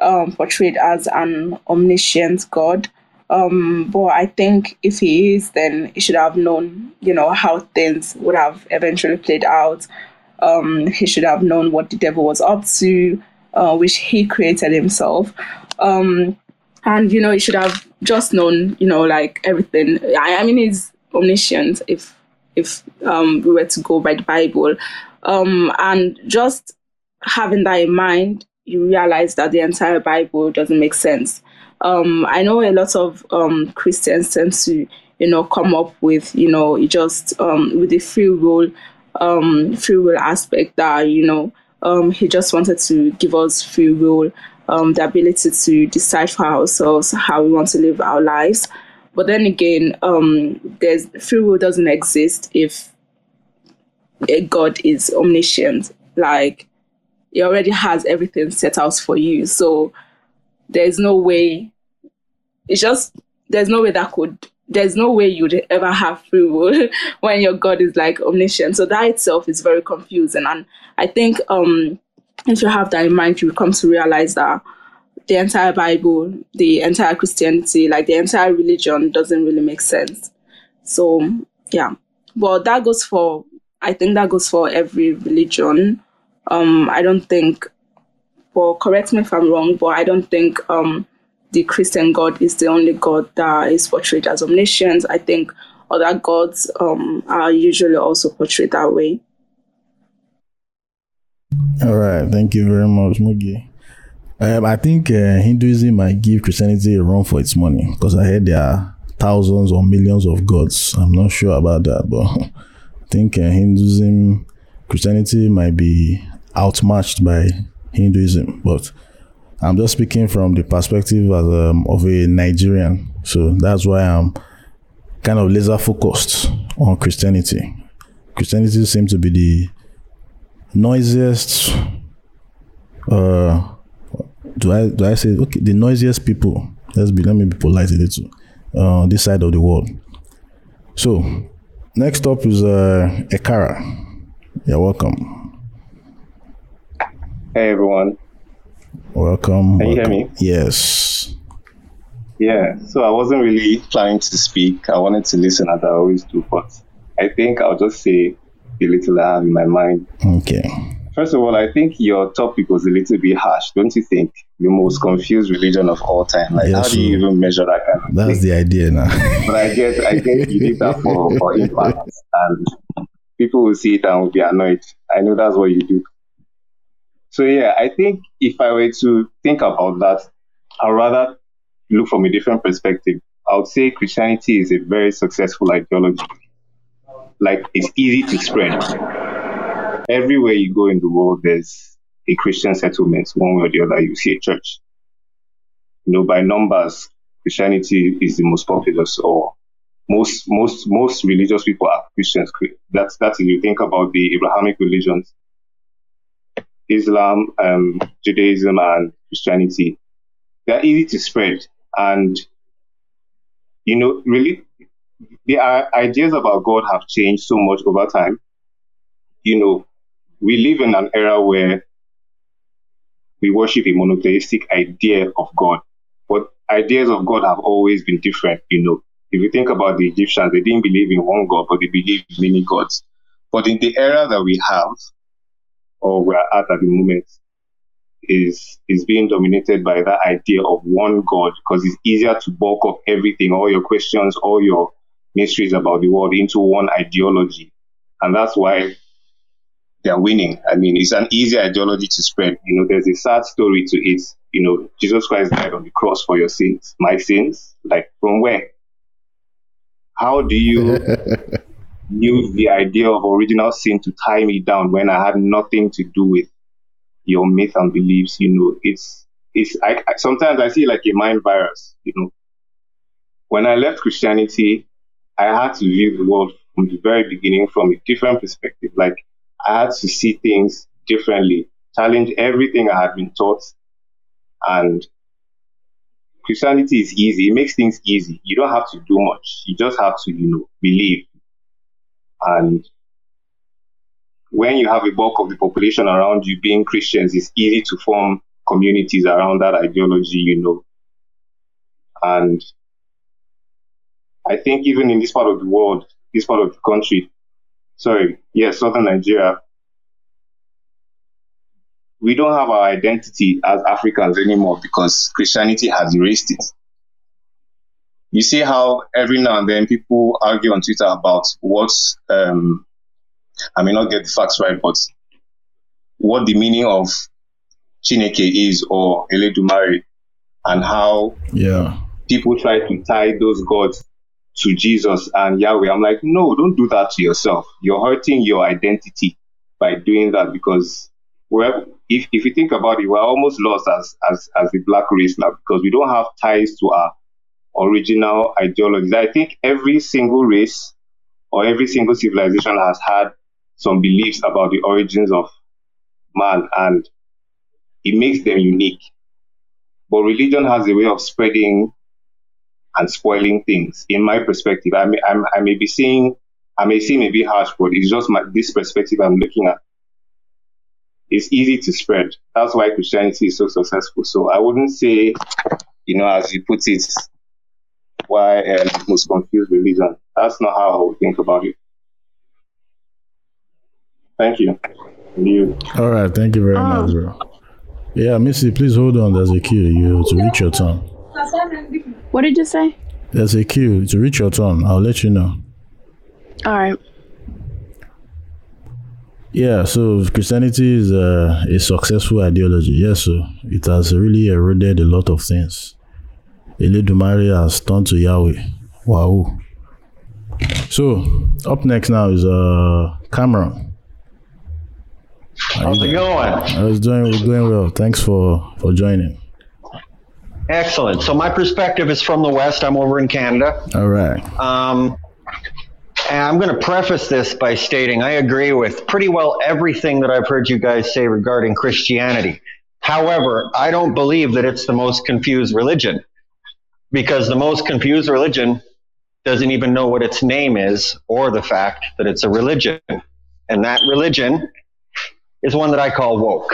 um, portrayed as an omniscient God. Um, but I think if he is, then he should have known, you know, how things would have eventually played out. Um, he should have known what the devil was up to, uh, which he created himself. Um, and you know, he should have just known, you know, like everything. I, I mean, he's omniscient if if um, we were to go by the Bible, um, and just having that in mind, you realize that the entire Bible doesn't make sense. Um, I know a lot of um, Christians tend to, you know, come up with, you know, just um, with the free will, um, free will aspect that, you know, he just wanted to give us free will, the ability to decide for ourselves how we want to live our lives. But then again, um, there's free will doesn't exist if a God is omniscient. Like he already has everything set out for you. So there's no way it's just there's no way that could there's no way you'd ever have free will when your God is like omniscient. So that itself is very confusing. And I think um if you have that in mind, you come to realize that the entire Bible, the entire Christianity, like the entire religion doesn't really make sense. So yeah, but that goes for I think that goes for every religion. Um, I don't think, well, correct me if I'm wrong, but I don't think um, the Christian God is the only God that is portrayed as omniscient. I think other gods um, are usually also portrayed that way. All right, thank you very much, Mugi. Um, I think uh, Hinduism might give Christianity a run for its money because I heard there are thousands or millions of gods. I'm not sure about that, but I think uh, Hinduism, Christianity might be outmatched by Hinduism. But I'm just speaking from the perspective as um, of a Nigerian, so that's why I'm kind of laser focused on Christianity. Christianity seems to be the noisiest. Uh, do I do I say okay? The noisiest people. Let's be let me be polite a little. Uh, this side of the world. So, next up is uh, Ekara. You're welcome. Hey everyone. Welcome. Can you hear me? Yes. Yeah. So I wasn't really planning to speak. I wanted to listen as I always do, but I think I'll just say the little I have in my mind. Okay. First of all, I think your topic was a little bit harsh, don't you think? The most confused religion of all time. Like, Yes, how do you even measure that kind of That's the idea now. But I guess I guess you did that for for impact, and people will see it and will be annoyed. I know that's what you do. So yeah, I think if I were to think about that, I'd rather look from a different perspective. I would say Christianity is a very successful ideology. Like it's easy to spread. Everywhere you go in the world, there's a Christian settlement, one way or the other. You see a church. You know, by numbers, Christianity is the most populous, or most most most religious people are Christians. That's that's if you think about the Abrahamic religions, Islam, um, Judaism, and Christianity. They're easy to spread, and you know, really, the ideas about God have changed so much over time. You know, we live in an era where we worship a monotheistic idea of God, but ideas of God have always been different. You know, if you think about the Egyptians, they didn't believe in one God, but they believed in many gods. But in the era that we have, or we're at at the moment, is is being dominated by that idea of one God because it's easier to bulk up everything, all your questions, all your mysteries about the world into one ideology. And that's why they're winning. I mean, it's an easy ideology to spread. You know, there's a sad story to it. You know, Jesus Christ died on the cross for your sins. My sins? Like, from where? How do you use the idea of original sin to tie me down when I had nothing to do with your myth and beliefs? You know, it's, it's, I, I sometimes I see like a mind virus, you know. When I left Christianity, I had to view the world from the very beginning from a different perspective. Like, I had to see things differently, challenge everything I had been taught. And Christianity is easy. It makes things easy. You don't have to do much. You just have to, you know, believe. And when you have a bulk of the population around you being Christians, it's easy to form communities around that ideology, you know. And I think even in this part of the world, this part of the country, sorry, yes, southern Nigeria, we don't have our identity as Africans anymore because Christianity has erased it. You see how every now and then people argue on Twitter about what, um, I may not get the facts right, but what the meaning of Chineke is or Eledumare and how Yeah. people try to tie those gods to Jesus and Yahweh. I'm like, no, don't do that to yourself. You're hurting your identity by doing that because well, if, if you think about it, we're almost lost as, as, as the black race now because we don't have ties to our original ideologies. I think every single race or every single civilization has had some beliefs about the origins of man and it makes them unique. But religion has a way of spreading and spoiling things. In my perspective, I may, I'm, I may be seeing, I may seem a bit harsh, but it's just my, this perspective I'm looking at. it's easy to spread. That's why Christianity is so successful. So I wouldn't say, you know, as you put it, why uh, most confused religion. That's not how I would think about it. Thank you. You. All right, thank you very much, bro. Yeah, Missy, please hold on. There's a queue. You to reach your turn. What did you say? There's a queue to reach your turn. I'll let you know. All right. Yeah, so Christianity is a, a successful ideology. Yes, so it has really eroded a lot of things. Eledumare has turned to Yahweh. Wow. So, up next now is uh Cameron. How's it going? I was doing we're doing well. Thanks for for joining. Excellent. So my perspective is from the West. I'm over in Canada. All right. Um, and I'm going to preface this by stating I agree with pretty well everything that I've heard you guys say regarding Christianity. However, I don't believe that it's the most confused religion because the most confused religion doesn't even know what its name is or the fact that it's a religion. And that religion is one that I call woke.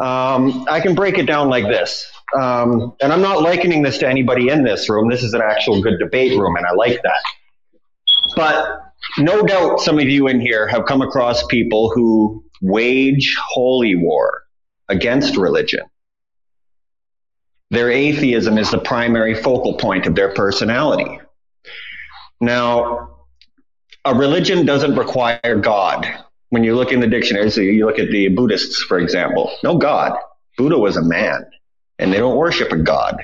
Um, I can break it down like this. Um, and I'm not likening this to anybody in this room. This is an actual good debate room, and I like that. But no doubt some of you in here have come across people who wage holy war against religion. Their atheism is the primary focal point of their personality. Now, a religion doesn't require God. When you look in the dictionaries, you look at the Buddhists, for example, no God. Buddha was a man, and they don't worship a God.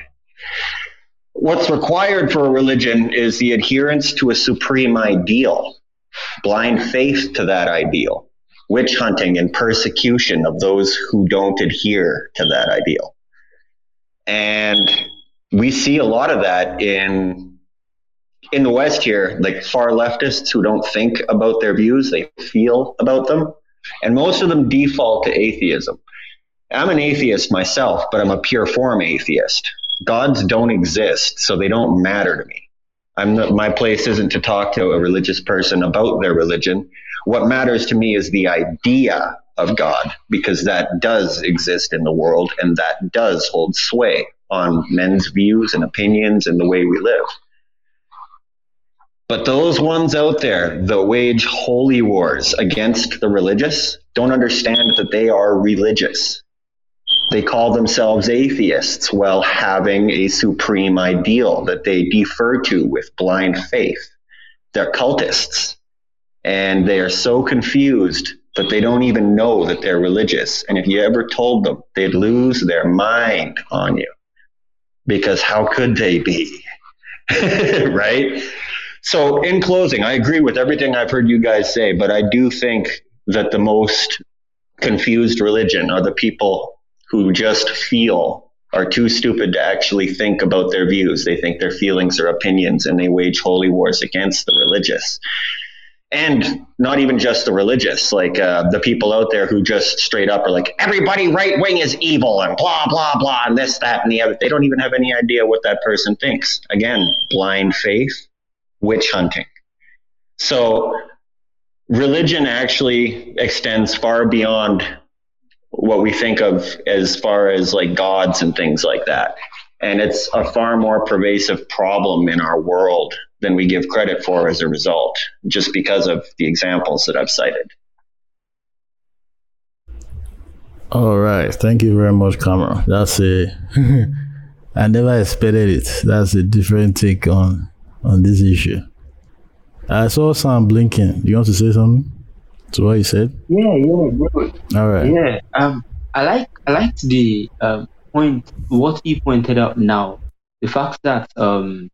What's required for a religion is the adherence to a supreme ideal, blind faith to that ideal, witch hunting and persecution of those who don't adhere to that ideal. And we see a lot of that in in the West here, like far leftists who don't think about their views, they feel about them. And most of them default to atheism. I'm an atheist myself, but I'm a pure form atheist. Gods don't exist, so they don't matter to me. I'm not, my place isn't to talk to a religious person about their religion. What matters to me is the idea of God, because that does exist in the world and that does hold sway on men's views and opinions and the way we live. But those ones out there that wage holy wars against the religious don't understand that they are religious. They call themselves atheists while having a supreme ideal that they defer to with blind faith. They're cultists. And they are so confused that they don't even know that they're religious. And if you ever told them, they'd lose their mind on you. Because how could they be? right? So, in closing, I agree with everything I've heard you guys say, but I do think that the most confused religion are the people who just feel are too stupid to actually think about their views. They think their feelings are opinions and they wage holy wars against the religious. And not even just the religious, like uh, the people out there who just straight up are like, everybody right wing is evil and blah, blah, blah, and this, that, and the other. They don't even have any idea what that person thinks. Again, blind faith, witch hunting. So religion actually extends far beyond what we think of as far as like gods and things like that. And it's a far more pervasive problem in our world than we give credit for as a result, just because of the examples that I've cited. All right. Thank you very much, Cameron. That's a I never expected it. That's a different take on on this issue. I saw Sam blinking. You want to say something to what he said? Yeah, yeah, bro. All right. Yeah. Um, I like I liked the um point what he pointed out now. The fact that um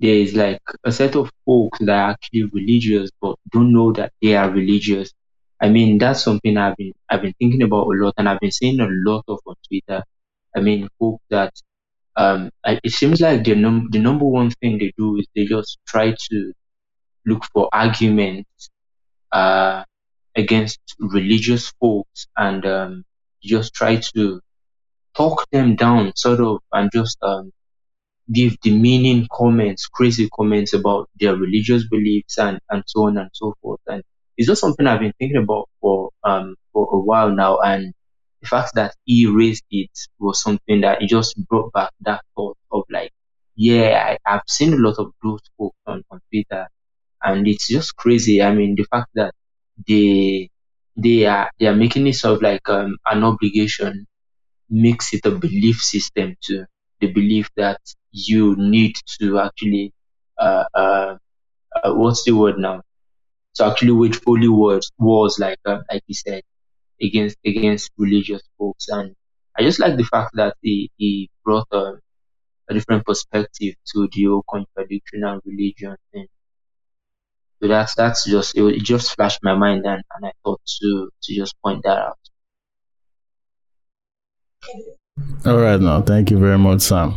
there is like a set of folks that are actually religious but don't know that they are religious. I mean that's something I've been I've been thinking about a lot and I've been seeing a lot of on Twitter. I mean folks that um it seems like the num the number one thing they do is they just try to look for arguments uh against religious folks and um just try to talk them down sort of and just um give demeaning comments, crazy comments about their religious beliefs and, and so on and so forth. And it's just something I've been thinking about for um for a while now, and the fact that he raised it was something that just brought back that thought of like, yeah, I, I've seen a lot of those folks on, on Twitter, and it's just crazy. I mean, the fact that they they are they are making it sort of like um, an obligation makes it a belief system too. The belief that you need to actually uh, uh, uh what's the word now? To actually wage holy wars wars like uh, like he said against against religious folks and I just like the fact that he, he brought a, a different perspective to the whole contradiction and religion thing. So that's that's just it, it just flashed my mind and, and I thought to to just point that out. All right, now thank you very much, Sam.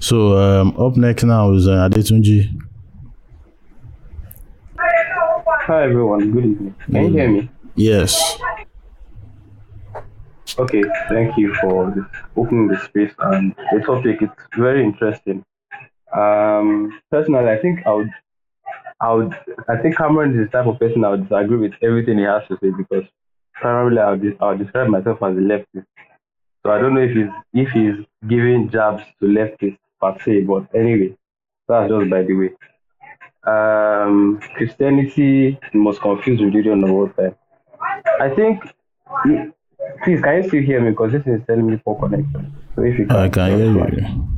So um, up next now is uh, Adetunji. Hi everyone, good evening. Can you hear me? Yes. Okay, thank you for this, opening the space and the topic. It's very interesting. Um, personally, I think I would, I would, I think Cameron is the type of person I would disagree with everything he has to say because primarily I would, I would describe myself as a leftist. So I don't know if he's if he's giving jabs to leftists per se, but anyway, that's just by the way. Um, Christianity the most confused religion of all time. I think. Please, can you still hear me? Because this is telling me poor connection. So if you can, I can hear you.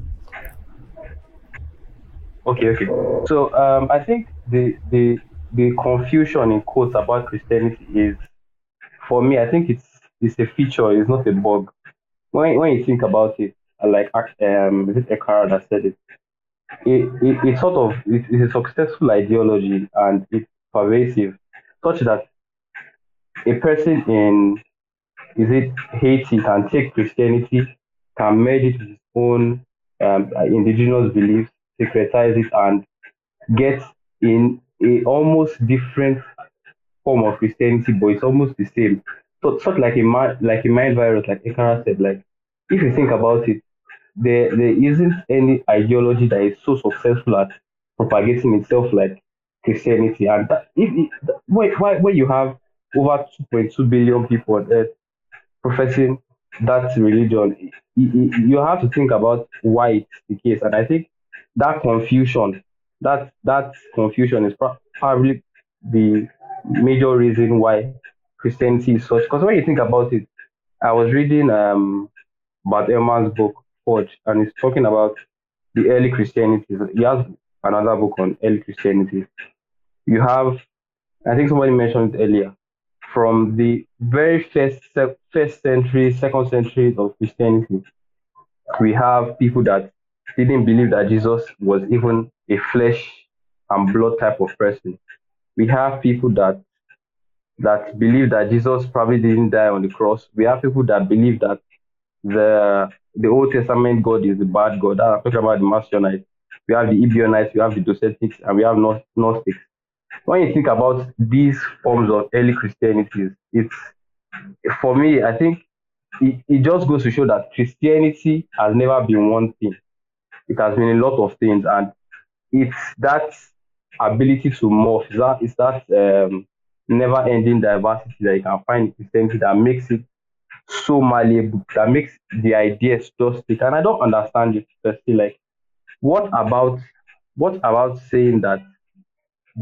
Okay, okay. So um, I think the the the confusion in quotes about Christianity is, for me, I think it's it's a feature. It's not a bug when when you think about it, uh, like um, is it Ekara that said it? It, it, it sort of it, it's a successful ideology and it's pervasive, such that a person in is it Haiti can take Christianity, can merge it with his own um, indigenous beliefs, syncretize it, and get in a almost different form of Christianity, but it's almost the same. So sort like a mind, like a mind virus, like Ekara said. Like if you think about it, there there isn't any ideology that is so successful at propagating itself like Christianity. And that, if, why, why when you have over 2.2 billion people on earth professing that religion, you, you have to think about why it's the case. And I think that confusion, that that confusion is probably the major reason why Christianity is such. Because when you think about it, I was reading um Bart Ehrman's book Forged, and he's talking about the early Christianity. He has another book on early Christianity. You have, I think somebody mentioned earlier, from the very first first century, second century of Christianity, we have people that didn't believe that Jesus was even a flesh and blood type of person. We have people that that believe that Jesus probably didn't die on the cross. We have people that believe that the the Old Testament God is the bad God. I'm talking about the Marcionites. We have the Ebionites, we have the Docetics, and we have Gnostics. When you think about these forms of early Christianity, it's for me, I think it, it just goes to show that Christianity has never been one thing. It has been a lot of things, and it's that ability to morph, is that that um, never ending diversity that you can find in Christianity that makes it so malleable, that makes the ideas just stick. And I don't understand it, especially like what about what about saying that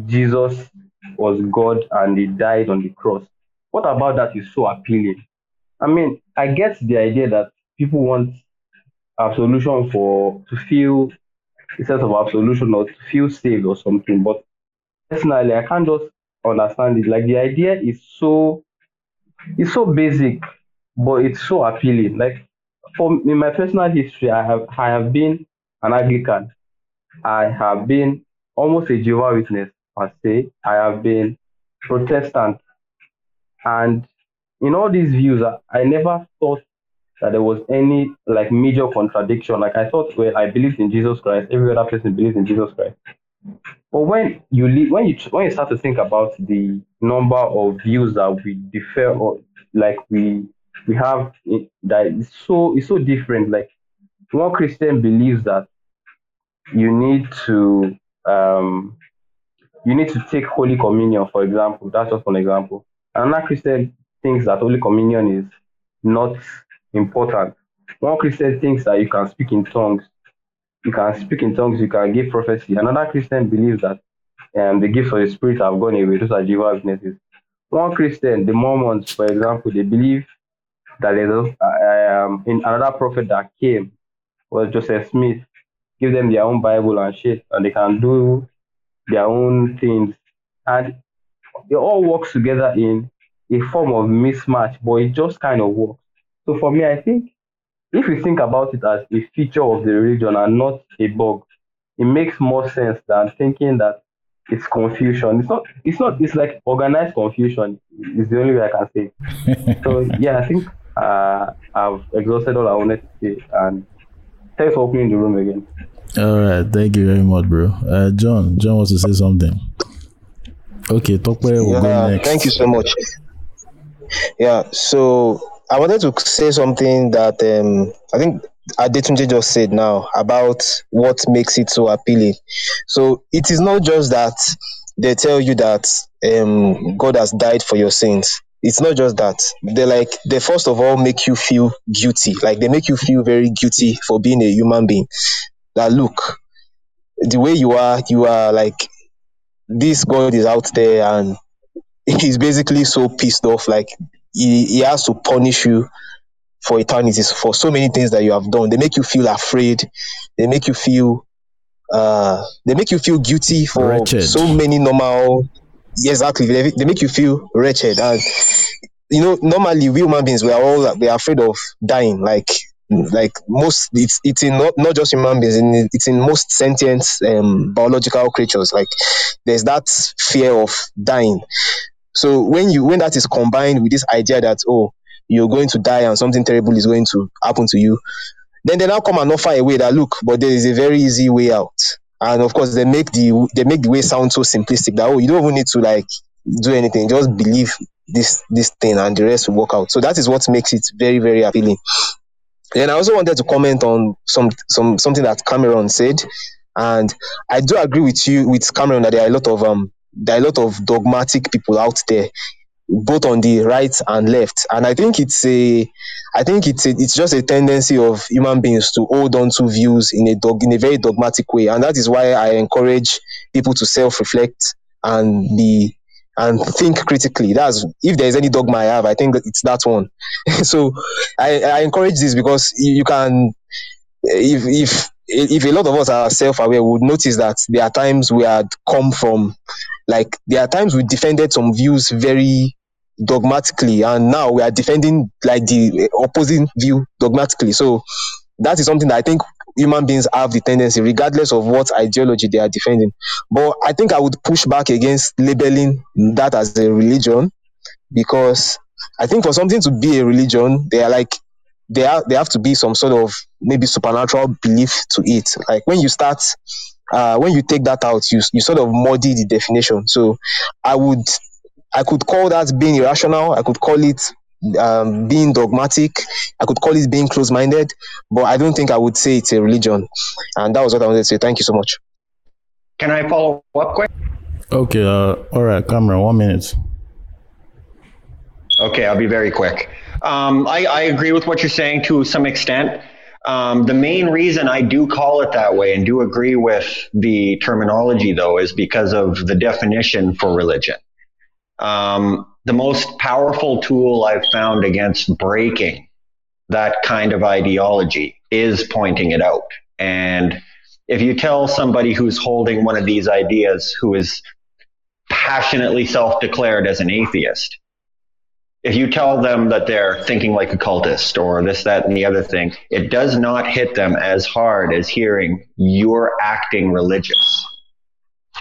Jesus was God and he died on the cross? What about that is so appealing? I mean, I get the idea that people want absolution for to feel a sense of absolution or to feel saved or something, but personally, I can't just understand it. Like the idea is so it's so basic, but it's so appealing. Like for in my personal history, I have I have been an Anglican. I have been almost a Jehovah Witness per se. I have been Protestant, and in all these views, I, I never thought that there was any like major contradiction. Like I thought, well, I believed in Jesus Christ. Every other person believes in Jesus Christ. But when you leave, when you when you start to think about the number of views that we differ or like we we have that is so it's so different. Like one Christian believes that you need to um you need to take Holy Communion, for example. That's just one example. Another Christian thinks that Holy Communion is not important. One Christian thinks that you can speak in tongues, you can speak in tongues, you can give prophecy. Another Christian believes that um, the gifts of the Spirit have gone away. Those are Jehovah's Witnesses. One Christian, the Mormons, for example, they believe that there's um, in another prophet that came was Joseph Smith. Give them their own Bible and shit, and they can do their own things. And it all works together in a form of mismatch, but it just kind of works. So for me, I think if you think about it as a feature of the religion and not a bug, it makes more sense than thinking that it's confusion. It's not. It's not. It's like organized confusion. Is the only way I can say. so yeah, I think uh, I've exhausted all I wanted to say, and thanks for opening the room again. All right, thank you very much, bro. Uh, John, John wants to say something. Okay, Tokwe will yeah, go next. Thank you so much. Yeah, so I wanted to say something that um, I think Adetunji just said now about what makes it so appealing. So it is not just that they tell you that um, God has died for your sins. It's not just that. They like they first of all make you feel guilty. Like they make you feel very guilty for being a human being. That look, the way you are, you are like this God is out there and he's basically so pissed off. Like he, he has to punish you for eternity for so many things that you have done. They make you feel afraid. They make you feel uh they make you feel guilty for Wretched. so many normal exactly they, they make you feel wretched and you know normally we human beings we are all we are afraid of dying like like most it's it's in not, not just human beings in, it's in most sentient um, biological creatures like there's that fear of dying so when you when that is combined with this idea that oh you're going to die and something terrible is going to happen to you then they now come and offer a way that look but there is a very easy way out. And of course they make the they make the way sound so simplistic that oh you don't even need to like do anything. Just believe this this thing and the rest will work out. So that is what makes it very very appealing. Then i also wanted to comment on some some something that cameron said. And i do agree with you with cameron that there are a lot of um there are a lot of dogmatic people out there both on the right and left. And i think it's a i think it's a, it's just a tendency of human beings to hold on to views in a dog in a very dogmatic way. And that is why i encourage people to self-reflect and be and think critically. That's if there's any dogma i have i think it's that one. So i i encourage this because you, can if if if a lot of us are self-aware we would notice that there are times we had come from like there are times we defended some views very dogmatically and now we are defending like the opposing view dogmatically. So that is something that i think human beings have the tendency regardless of what ideology they are defending. But i think i would push back against labeling that as a religion because i think for something to be a religion they are like they are they have to be some sort of maybe supernatural belief to it. Like when you start uh, when you take that out you, you sort of muddy the definition so i would I could call that being irrational. I could call it um, being dogmatic. I could call it being close minded, but I don't think I would say it's a religion. And that was what I wanted to say. Thank you so much. Can I follow up quick? Okay, uh, all right, Cameron, one minute. Okay, I'll be very quick. Um, I, I agree with what you're saying to some extent. Um, the main reason I do call it that way and do agree with the terminology, though, is because of the definition for religion. Um, the most powerful tool I've found against breaking that kind of ideology is pointing it out. And if you tell somebody who's holding one of these ideas who is passionately self declared as an atheist, if you tell them that they're thinking like a cultist or this, that, and the other thing, it does not hit them as hard as hearing you're acting religious.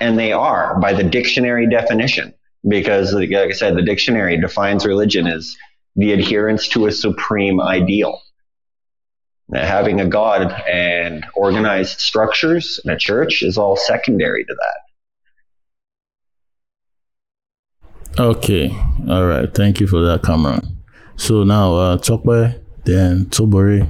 And they are by the dictionary definition because like I said, the dictionary defines religion as the adherence to a supreme ideal. Now, having a God and organized structures and a church is all secondary to that. Okay, all right. Thank you for that, Cameron. So now, uh, Tokwe, then Tobori,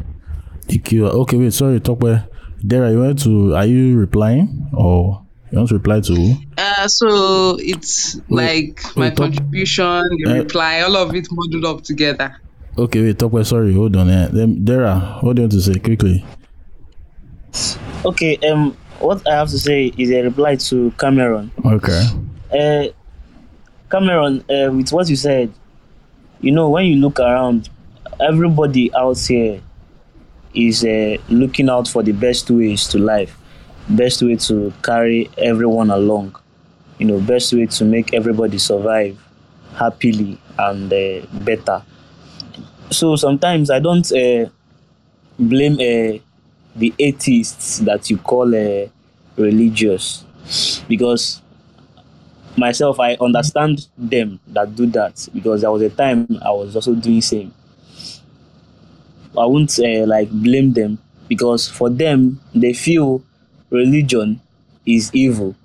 DQ. Okay, wait, sorry, Tokwe. Dara, you want to? Are you replying or You want to reply to who? Uh, so it's like my wait, contribution, the Uh, reply, all of it muddled up together. Okay, wait, talk. Sorry, hold on. Eh. Then, Dara, what do you want to say quickly? Okay, um, what I have to say is a reply to Cameron. Okay. Uh, Cameron, uh, with what you said, you know, when you look around, everybody out here is uh, looking out for the best ways to life, best way to carry everyone along, you know, best way to make everybody survive happily and uh, better. So sometimes I don't uh, blame uh, the atheists that you call uh, religious because myself i understand them that do that because there was a time i was also doing same. I won't uh, like blame them because for them they feel religion is evil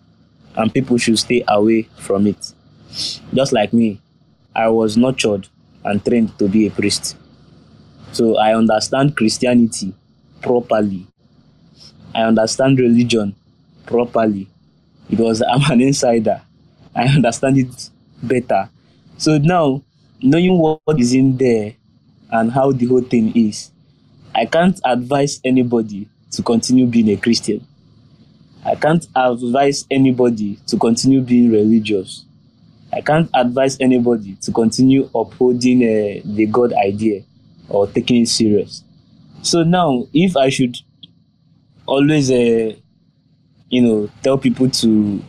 and people should stay away from it. Just like me i was nurtured and trained to be a priest. So i understand christianity properly. I understand religion properly because i'm an insider I understand it better. So now, knowing what is in there and how the whole thing is, I can't advise anybody to continue being a Christian. I can't advise anybody to continue being religious. I can't advise anybody to continue upholding uh, the God idea or taking it serious. So now, if I should always, uh, you know, tell people to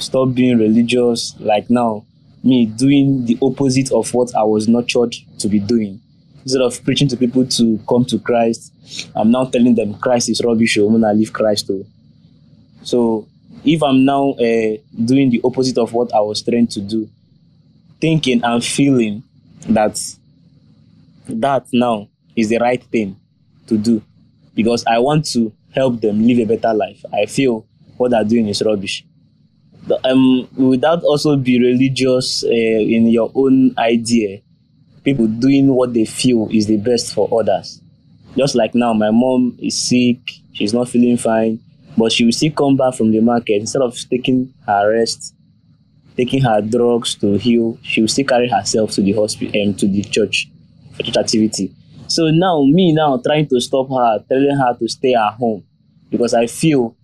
stop being religious like now me doing the opposite of what i was nurtured to be doing. Instead of preaching to people to come to christ i'm now telling them christ is rubbish oh, i'm gonna leave christ oh. so if i'm now uh, doing the opposite of what i was trained to do thinking and feeling that that now is the right thing to do because i want to help them live a better life. I feel what they're doing is rubbish um would that also be religious uh, in your own idea? People doing what they feel is the best for others. Just like now my mom is sick she's not feeling fine but she will still come back from the market. Instead of taking her rest taking her drugs to heal she will still carry herself to the hospital and to the church for church activity. So now me now trying to stop her telling her to stay at home because i feel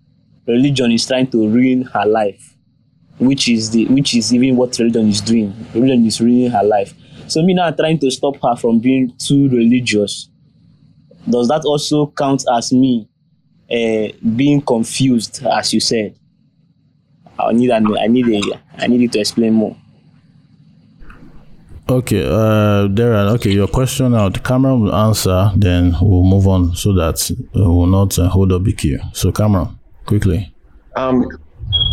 religion is trying to ruin her life which is the which is even what religion is doing. Religion is ruining her life. So me now trying to stop her from being too religious. Does that also count as me uh, being confused, as you said? I need an, I need a I need you to explain more. Okay, uh, Darren. Okay, your question now. The Cameron will answer, then we'll move on so that uh, we'll not uh, hold up the queue. So, Cameron, quickly. Um,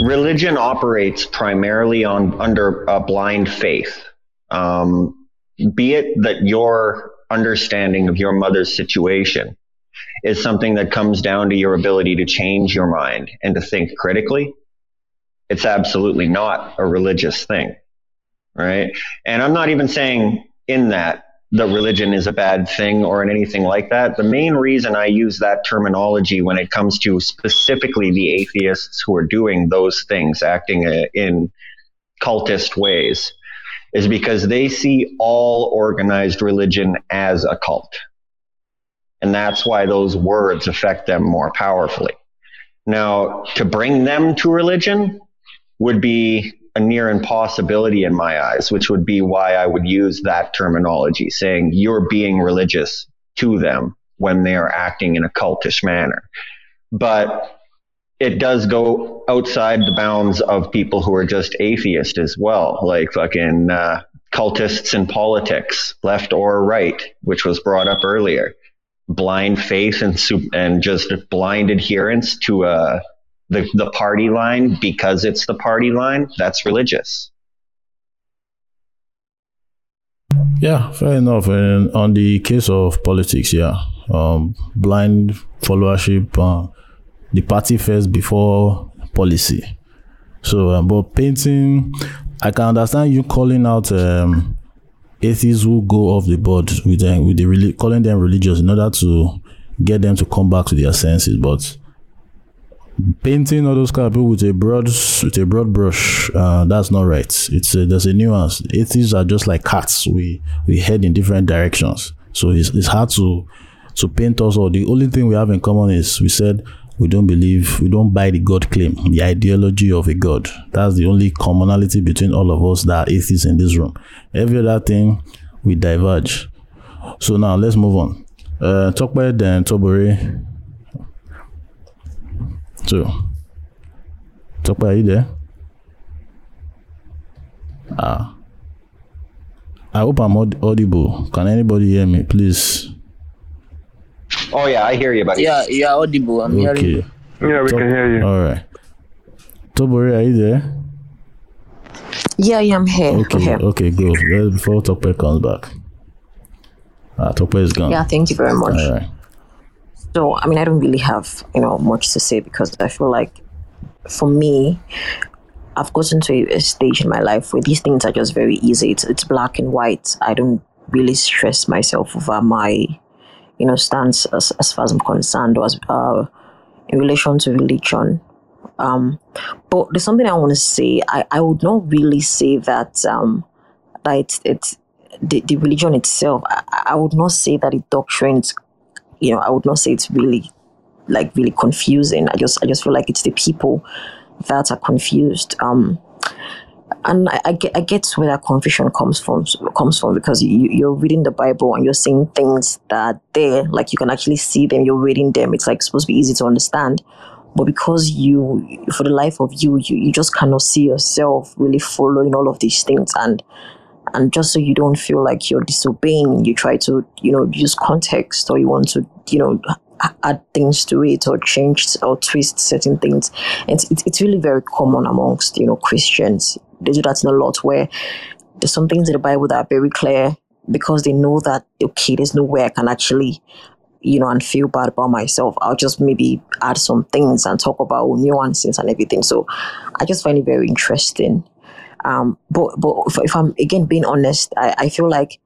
religion operates primarily on under a blind faith. Um, be it that your understanding of your mother's situation is something that comes down to your ability to change your mind and to think critically. It's absolutely not a religious thing, right? And I'm not even saying in that that religion is a bad thing or in anything like that. The main reason I use that terminology when it comes to specifically the atheists who are doing those things, acting uh, in cultist ways, is because they see all organized religion as a cult. And that's why those words affect them more powerfully. Now, to bring them to religion would be a near impossibility in my eyes, which would be why I would use that terminology, saying you're being religious to them when they are acting in a cultish manner. But it does go outside the bounds of people who are just atheist as well, like fucking uh, cultists in politics, left or right, which was brought up earlier. Blind faith and and just blind adherence to uh, the the party line because it's the party line. That's religious. Yeah, fair enough. And on the case of politics, yeah, um, blind followership, uh, the party first before policy. So, uh, but painting, I can understand you calling out um, atheists who go off the board with them, with the calling them religious in order to get them to come back to their senses. But painting all those kind of people with a broad with a broad brush uh, that's not right. It's a, there's a nuance. Atheists are just like cats we we head in different directions. So it's, it's hard to to paint us all. The only thing we have in common is we said we don't believe we don't buy the god claim the ideology of a god. That's the only commonality between all of us that are atheists in this room. Every other thing we diverge. So now let's move on. Uh talk about then tobore so, Topa, are you there? Ah. I hope I'm aud- audible. Can anybody hear me, please? Oh yeah, I hear you, buddy. Yeah, you are audible. I'm hearing you. Yeah, we can hear you. All right. Tobore, are you there? Yeah, yeah, I'm here. I'm Okay, here. okay, good. Well, before Tope comes back. Ah, Tope is gone. Yeah, thank you very much. All right. So, I mean, I don't really have, you know, much to say because I feel like for me, I've gotten to a, stage in my life where these things are just very easy. It's, it's black and white. I don't really stress myself over my, you know, stance as, as far as I'm concerned or as, uh, in relation to religion. Um, but there's something I want to say. I, I would not really say that, um, that it's, it's the, the religion itself. I, I would not say that it doctrines you know, I would not say it's really like really confusing. I just I just feel like it's the people that are confused. Um, and I, I get I get where that confusion comes from comes from because you, you're reading the Bible and you're seeing things that are there, like you can actually see them. You're reading them. It's like supposed to be easy to understand, but because you, for the life of you, you you just cannot see yourself really following all of these things and and just so you don't feel like you're disobeying you try to you know use context or you want to you know add things to it or change or twist certain things. And it's, it's really very common amongst you know christians. They do that in a lot where there's some things in the bible that are very clear because they know that okay there's no way i can actually you know and feel bad about myself. I'll just maybe add some things and talk about nuances and everything. So i just find it very interesting um, but but if, if I'm again being honest, I, I feel like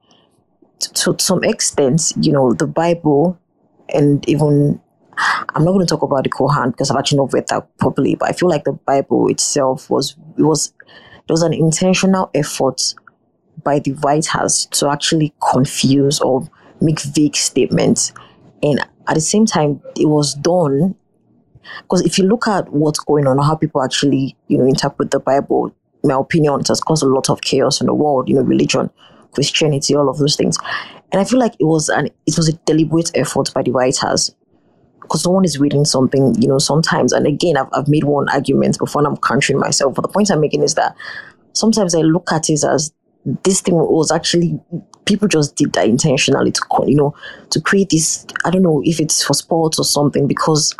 t- to some extent, you know, the Bible and even I'm not going to talk about the Quran because I've actually not read that properly. But I feel like the Bible itself was it was there was an intentional effort by the writers to actually confuse or make vague statements, and at the same time, it was done because if you look at what's going on, how people actually you know interpret the Bible, my opinion, it has caused a lot of chaos in the world. You know, religion, Christianity, all of those things, and I feel like it was an it was a deliberate effort by the writers because someone is reading something, you know, sometimes, and again, I've, I've made one argument before and I'm countering myself. But the point I'm making is that sometimes I look at it as this thing was actually people just did that intentionally to, you know, to create this. I don't know if it's for sports or something because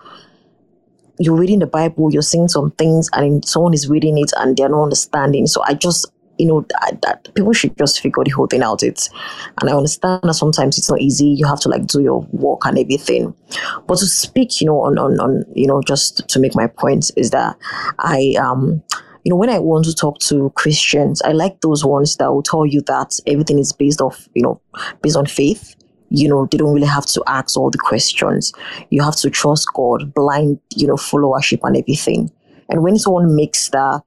you're reading the Bible, you're seeing some things, and someone is reading it and they're not understanding. So I just, you know, that, that people should just figure the whole thing out. It's, and I understand that sometimes it's not easy. You have to like do your work and everything. But to speak, you know, on on on, you know, just to make my point is that I um. You know, when I want to talk to Christians, I like those ones that will tell you that everything is based off, you know, based on faith you know they don't really have to ask all the questions. You have to trust god blind you know followership and everything. And when someone makes that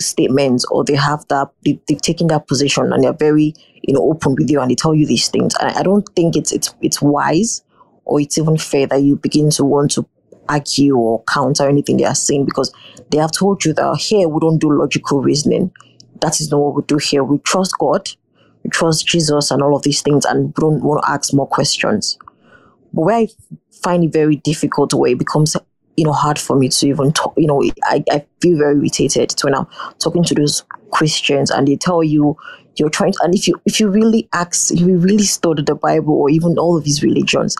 statement or they have that they, they've taken that position and they're very you know open with you and they tell you these things and i don't think it's it's it's wise or it's even fair that you begin to want to argue or counter anything they are saying because they have told you that here we don't do logical reasoning. That is not what we do here. We trust god trust Jesus and all of these things and don't want to ask more questions. But where I find it very difficult, where it becomes you know hard for me to even talk, you know, I, I feel very irritated when I'm talking to those Christians and they tell you you're trying to, and if you if you really ask, if you really study the Bible or even all of these religions,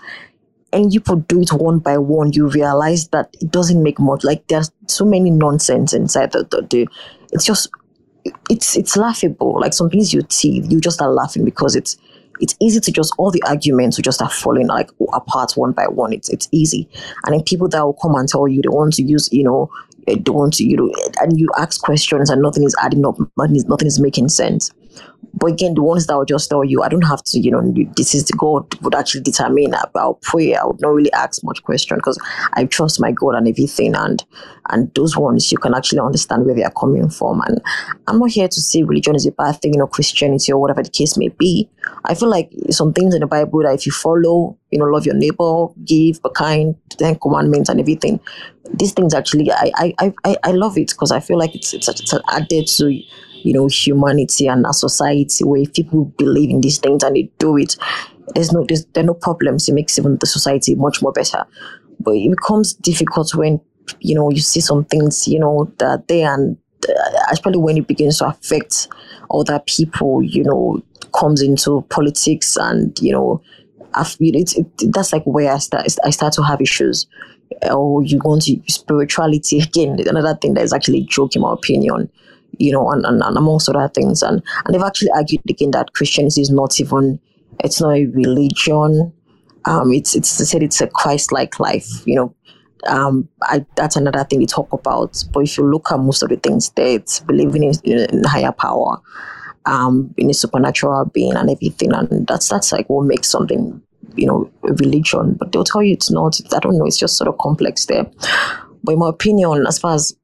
and you put do it one by one, you realize that it doesn't make much. Like there's so many nonsense inside the, the, the it's just it's it's laughable. Like some things you see, you just are laughing because it's it's easy to just all the arguments will just are falling like apart one by one. It's it's easy, and then people that will come and tell you they want to use you know they want to you know and you ask questions and nothing is adding up, nothing is, nothing is making sense. But again, the ones that will just tell you, I don't have to, you know, this is God would actually determine. I'll pray. I would not really ask much question because I trust my God and everything. And and those ones you can actually understand where they are coming from. And I'm not here to say religion is a bad thing, you know, Christianity or whatever the case may be. I feel like some things in the Bible that if you follow, you know, love your neighbor, give, be kind, Ten Commandments and everything, these things actually, I I I, I- I love it because I feel like it's it's, it's added to you know humanity and a society where if people believe in these things and they do it, there's no there's there are no problems. It makes even the society much more better. But it becomes difficult when you know you see some things you know that they and uh, especially when it begins to affect other people. You know, comes into politics and you know. It's, it, that's like where I start. I start to have issues. Or you go into spirituality again. Another thing that is actually a joke, in my opinion you know, and, and, and amongst other things. And and they've actually argued again that Christianity is not even it's not a religion. Um, it's it's they said it's a Christ-like life. You know, um, I, that's another thing they talk about. But if you look at most of the things there, it's believing in, in higher power, um, in a supernatural being and everything, and that's that's like what makes something you know a religion. But they'll tell you it's not. I don't know. It's just sort of complex there. But in my opinion, as far as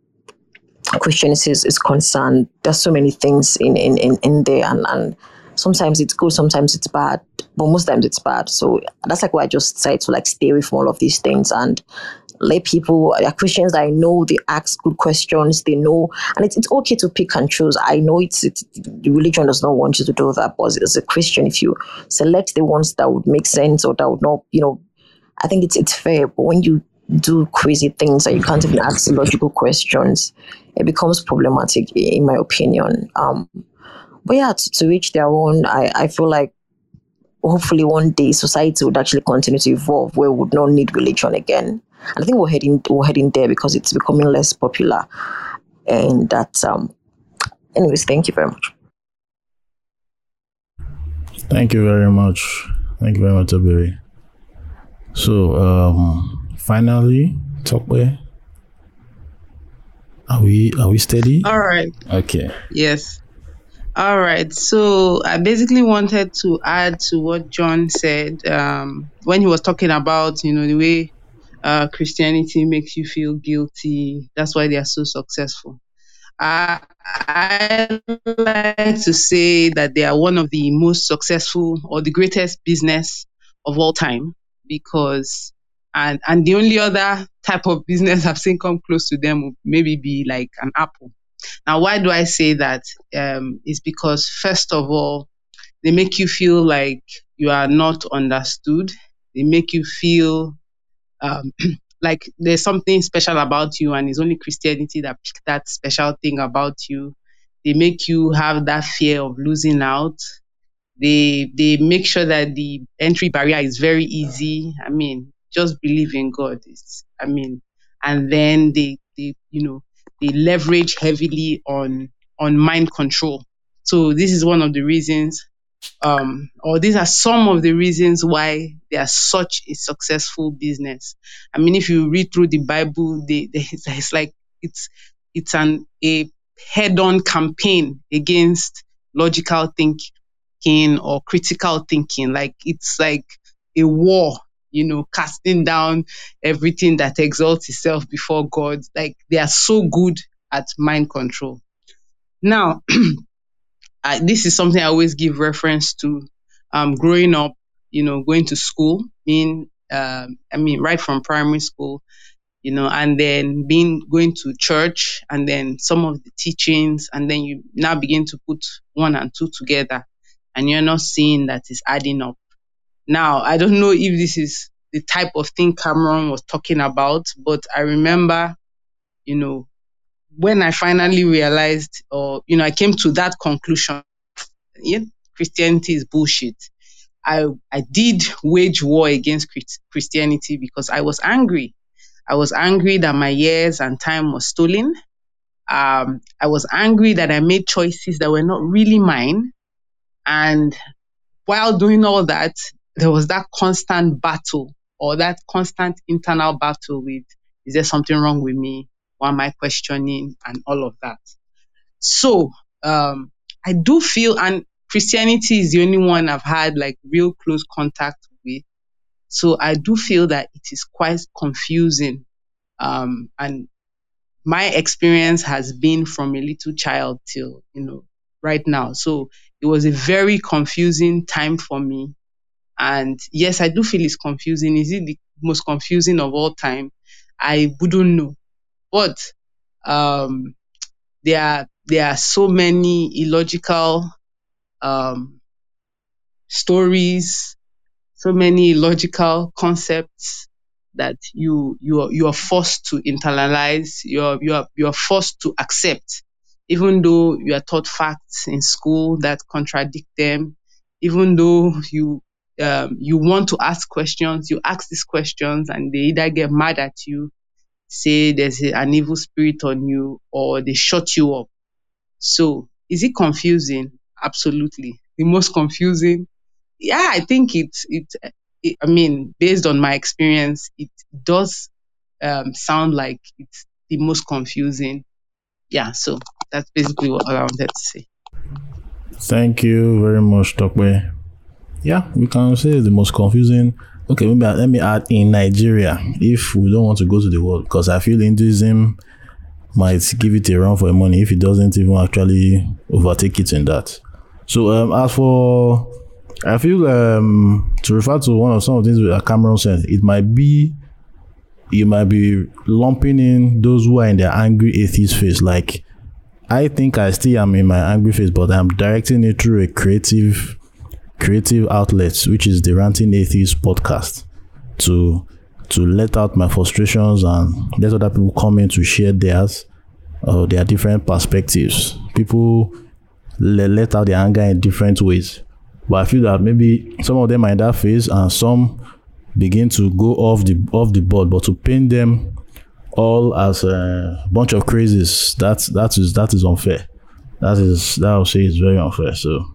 Christianity is, is concerned, there's so many things in, in, in, in there and, and sometimes it's good, sometimes it's bad, but most times it's bad. So that's like why I just decided to like stay away from all of these things and let people there are Christians that I know they ask good questions, they know and it's, it's okay to pick and choose. I know it's, it's the religion does not want you to do that, but as a Christian, if you select the ones that would make sense or that would not, you know, I think it's it's fair. But when you do crazy things and you can't even ask logical questions, it becomes problematic, in my opinion. Um, but yeah, to, to reach their own, I, I feel like hopefully one day society would actually continue to evolve where we would not need religion again. And I think we're heading we're heading there because it's becoming less popular. And that um anyways, thank you very much. Thank you very much. Thank you very much, Abiri. So, um, finally, Tokwe, are we are we steady? All right. Okay. Yes. All right. So I basically wanted to add to what John said um, when he was talking about, you know, the way uh, Christianity makes you feel guilty. That's why they are so successful. I, I like to say that they are one of the most successful or the greatest business of all time because and and the only other type of business I've seen come close to them would maybe be like an Apple. Now, why do I say that? Um, is because first of all, they make you feel like you are not understood. They make you feel um, like there's something special about you, and it's only Christianity that picked that special thing about you. They make you have that fear of losing out. They they make sure that the entry barrier is very easy. I mean, just believe in God. It's, I mean, and then they they you know they leverage heavily on on mind control. So this is one of the reasons, um, or these are some of the reasons why they are such a successful business. I mean, if you read through the Bible, they, they it's like it's it's an a head-on campaign against logical thinking or critical thinking. Like it's like a war, you know, casting down everything that exalts itself before God. Like they are so good at mind control. Now, I, this is something I always give reference to. Um, growing up, you know, going to school, being, um, I mean, right from primary school, you know, and then being going to church, and then some of the teachings, and then you now begin to put one and two together, and you're not seeing that it's adding up. Now, I don't know if this is the type of thing Cameron was talking about, but I remember, you know, when I finally realized, or, you know, I came to that conclusion, yeah, Christianity is bullshit. I, I did wage war against Christianity because I was angry. I was angry that my years and time was stolen. Um, I was angry that I made choices that were not really mine. And while doing all that, there was that constant battle or that constant internal battle with is there something wrong with me? Why am I questioning? And all of that. So, um, I do feel, and Christianity is the only one I've had like real close contact with. So I do feel that it is quite confusing. Um, and my experience has been from a little child till, you know, right now. So it was a very confusing time for me. And yes, I do feel it's confusing. Is it the most confusing of all time? I wouldn't know. But um, there are there are so many illogical um, stories, so many illogical concepts that you you are, you are forced to internalize. You are you are you are forced to accept, even though you are taught facts in school that contradict them. Even though you um, you want to ask questions, you ask these questions, and they either get mad at you, say there's an evil spirit on you, or they shut you up. So, is it confusing? Absolutely. The most confusing. Yeah, I think it's it, it. I mean, based on my experience, it does um, sound like it's the most confusing. Yeah. So that's basically what I wanted to say. Thank you very much, Tokwe. Yeah, we can say the most confusing. Okay, maybe let me add in Nigeria if we don't want to go to the world because I feel Hinduism might give it a run for money if it doesn't even actually overtake it in that. So um, as for I feel um, to refer to one of some of the things that Cameron said, it might be you might be lumping in those who are in their angry atheist phase. Like I think I still am in my angry phase, but I'm directing it through a creative creative outlets, which is the Ranting Atheist podcast, to to let out my frustrations and let other people come in to share theirs, uh, their different perspectives. People let, let out their anger in different ways. But I feel that maybe some of them are in that phase and some begin to go off the off the board. But to paint them all as a bunch of crazies, that's that is that is unfair. That is that I would say is very unfair. So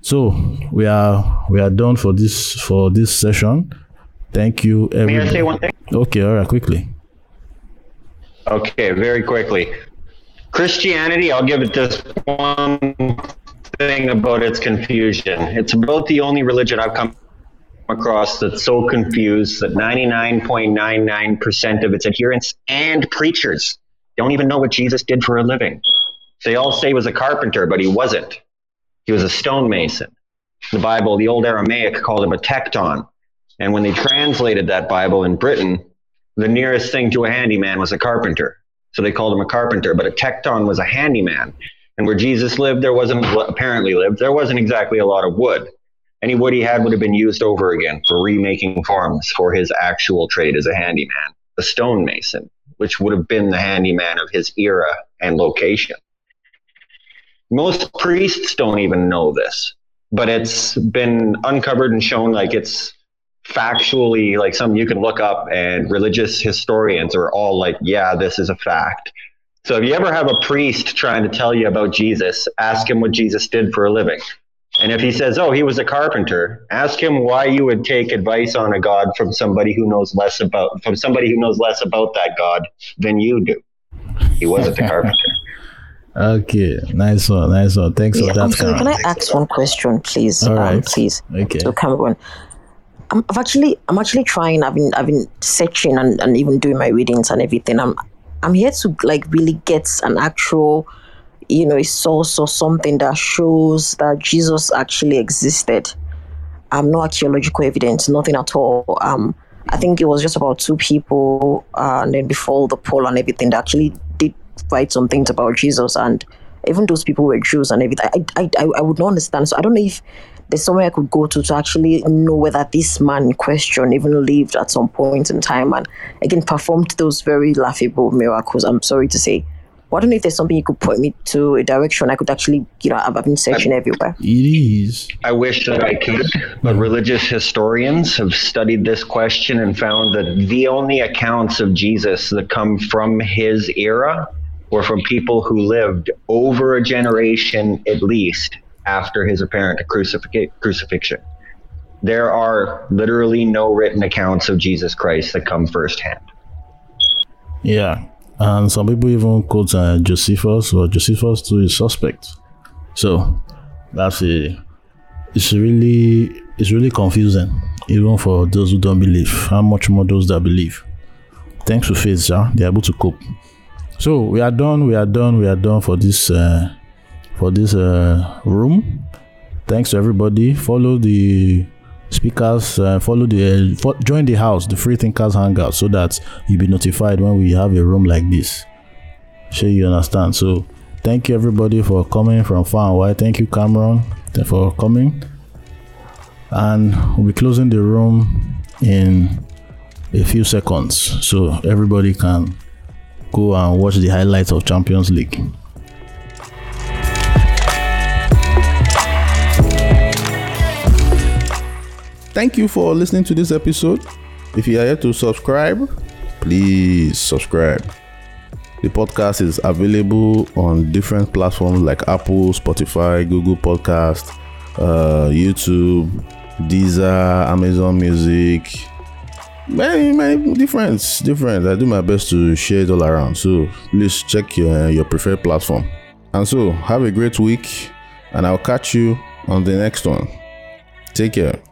so we are we are done for this for this session. Thank you. May I say one thing? Okay, all right, quickly. Okay, very quickly. Christianity, I'll give it this one thing about its confusion. It's about the only religion I've come across that's so confused that 99.99% of its adherents and preachers don't even know what Jesus did for a living. They all say he was a carpenter, but he wasn't. He was a stonemason. The Bible, the old Aramaic, called him a tekton. And when they translated that Bible in Britain, the nearest thing to a handyman was a carpenter. So they called him a carpenter, but a tekton was a handyman. And where Jesus lived, there wasn't, apparently lived, there wasn't exactly a lot of wood. Any wood he had would have been used over again for remaking forms for his actual trade as a handyman, a stonemason, which would have been the handyman of his era and location. Most priests don't even know this, but it's been uncovered and shown like it's factually like something you can look up and religious historians are all like, yeah, this is a fact. So if you ever have a priest trying to tell you about Jesus, ask him what Jesus did for a living. And if he says, oh, he was a carpenter, ask him why you would take advice on a God from somebody who knows less about from somebody who knows less about that God than you do. He wasn't a carpenter. Okay, nice one, nice one. Thanks Yeah, for I'm that, sorry, can I ask one question, please? All Um, please. Okay. So Cameron, I'm, I've actually, I'm actually trying. I've been, I've been searching and, and even doing my readings and everything. I'm, I'm here to like really get an actual, you know, a source or something that shows that Jesus actually existed. Um, no archaeological evidence, nothing at all. Um, I think it was just about two people, uh, and then before the poll and everything, that actually write some things about Jesus, and even those people were Jews and everything. I, I, I, I would not understand. So I don't know if there's somewhere I could go to to actually know whether this man in question even lived at some point in time and again performed those very laughable miracles. I'm sorry to say. But I don't know if there's something you could point me to a direction I could actually, you know, I've I've been searching everywhere. It is. I wish that I could, but religious historians have studied this question and found that the only accounts of Jesus that come from his era were from people who lived over a generation at least after his apparent crucifix- crucifixion. There are literally no written accounts of Jesus Christ that come firsthand. Yeah, and some people even quote uh, Josephus, or Josephus too is suspect. So that's a it's really it's really confusing, even for those who don't believe. How much more those that believe? Thanks to faith, yeah, they're able to cope. So we are done. We are done. We are done for this uh, for this uh, room. Thanks to everybody. Follow the speakers. Uh, follow the uh, fo- join the house, the Free Thinkers Hangout, so that you'll be notified when we have a room like this. Sure, you understand. So thank you everybody for coming from far and wide. Thank you, Cameron, for coming. And we'll be closing the room in a few seconds, so everybody can go and watch the highlights of Champions League. Thank you for listening to this episode. If you are yet to subscribe, please subscribe. The podcast is available on different platforms like Apple, Spotify, Google Podcast, uh, YouTube, Deezer, Amazon Music, many many different different. I do my best to share it all around. So please check your your preferred platform. And so have a great week, and I'll catch you on the next one. Take care.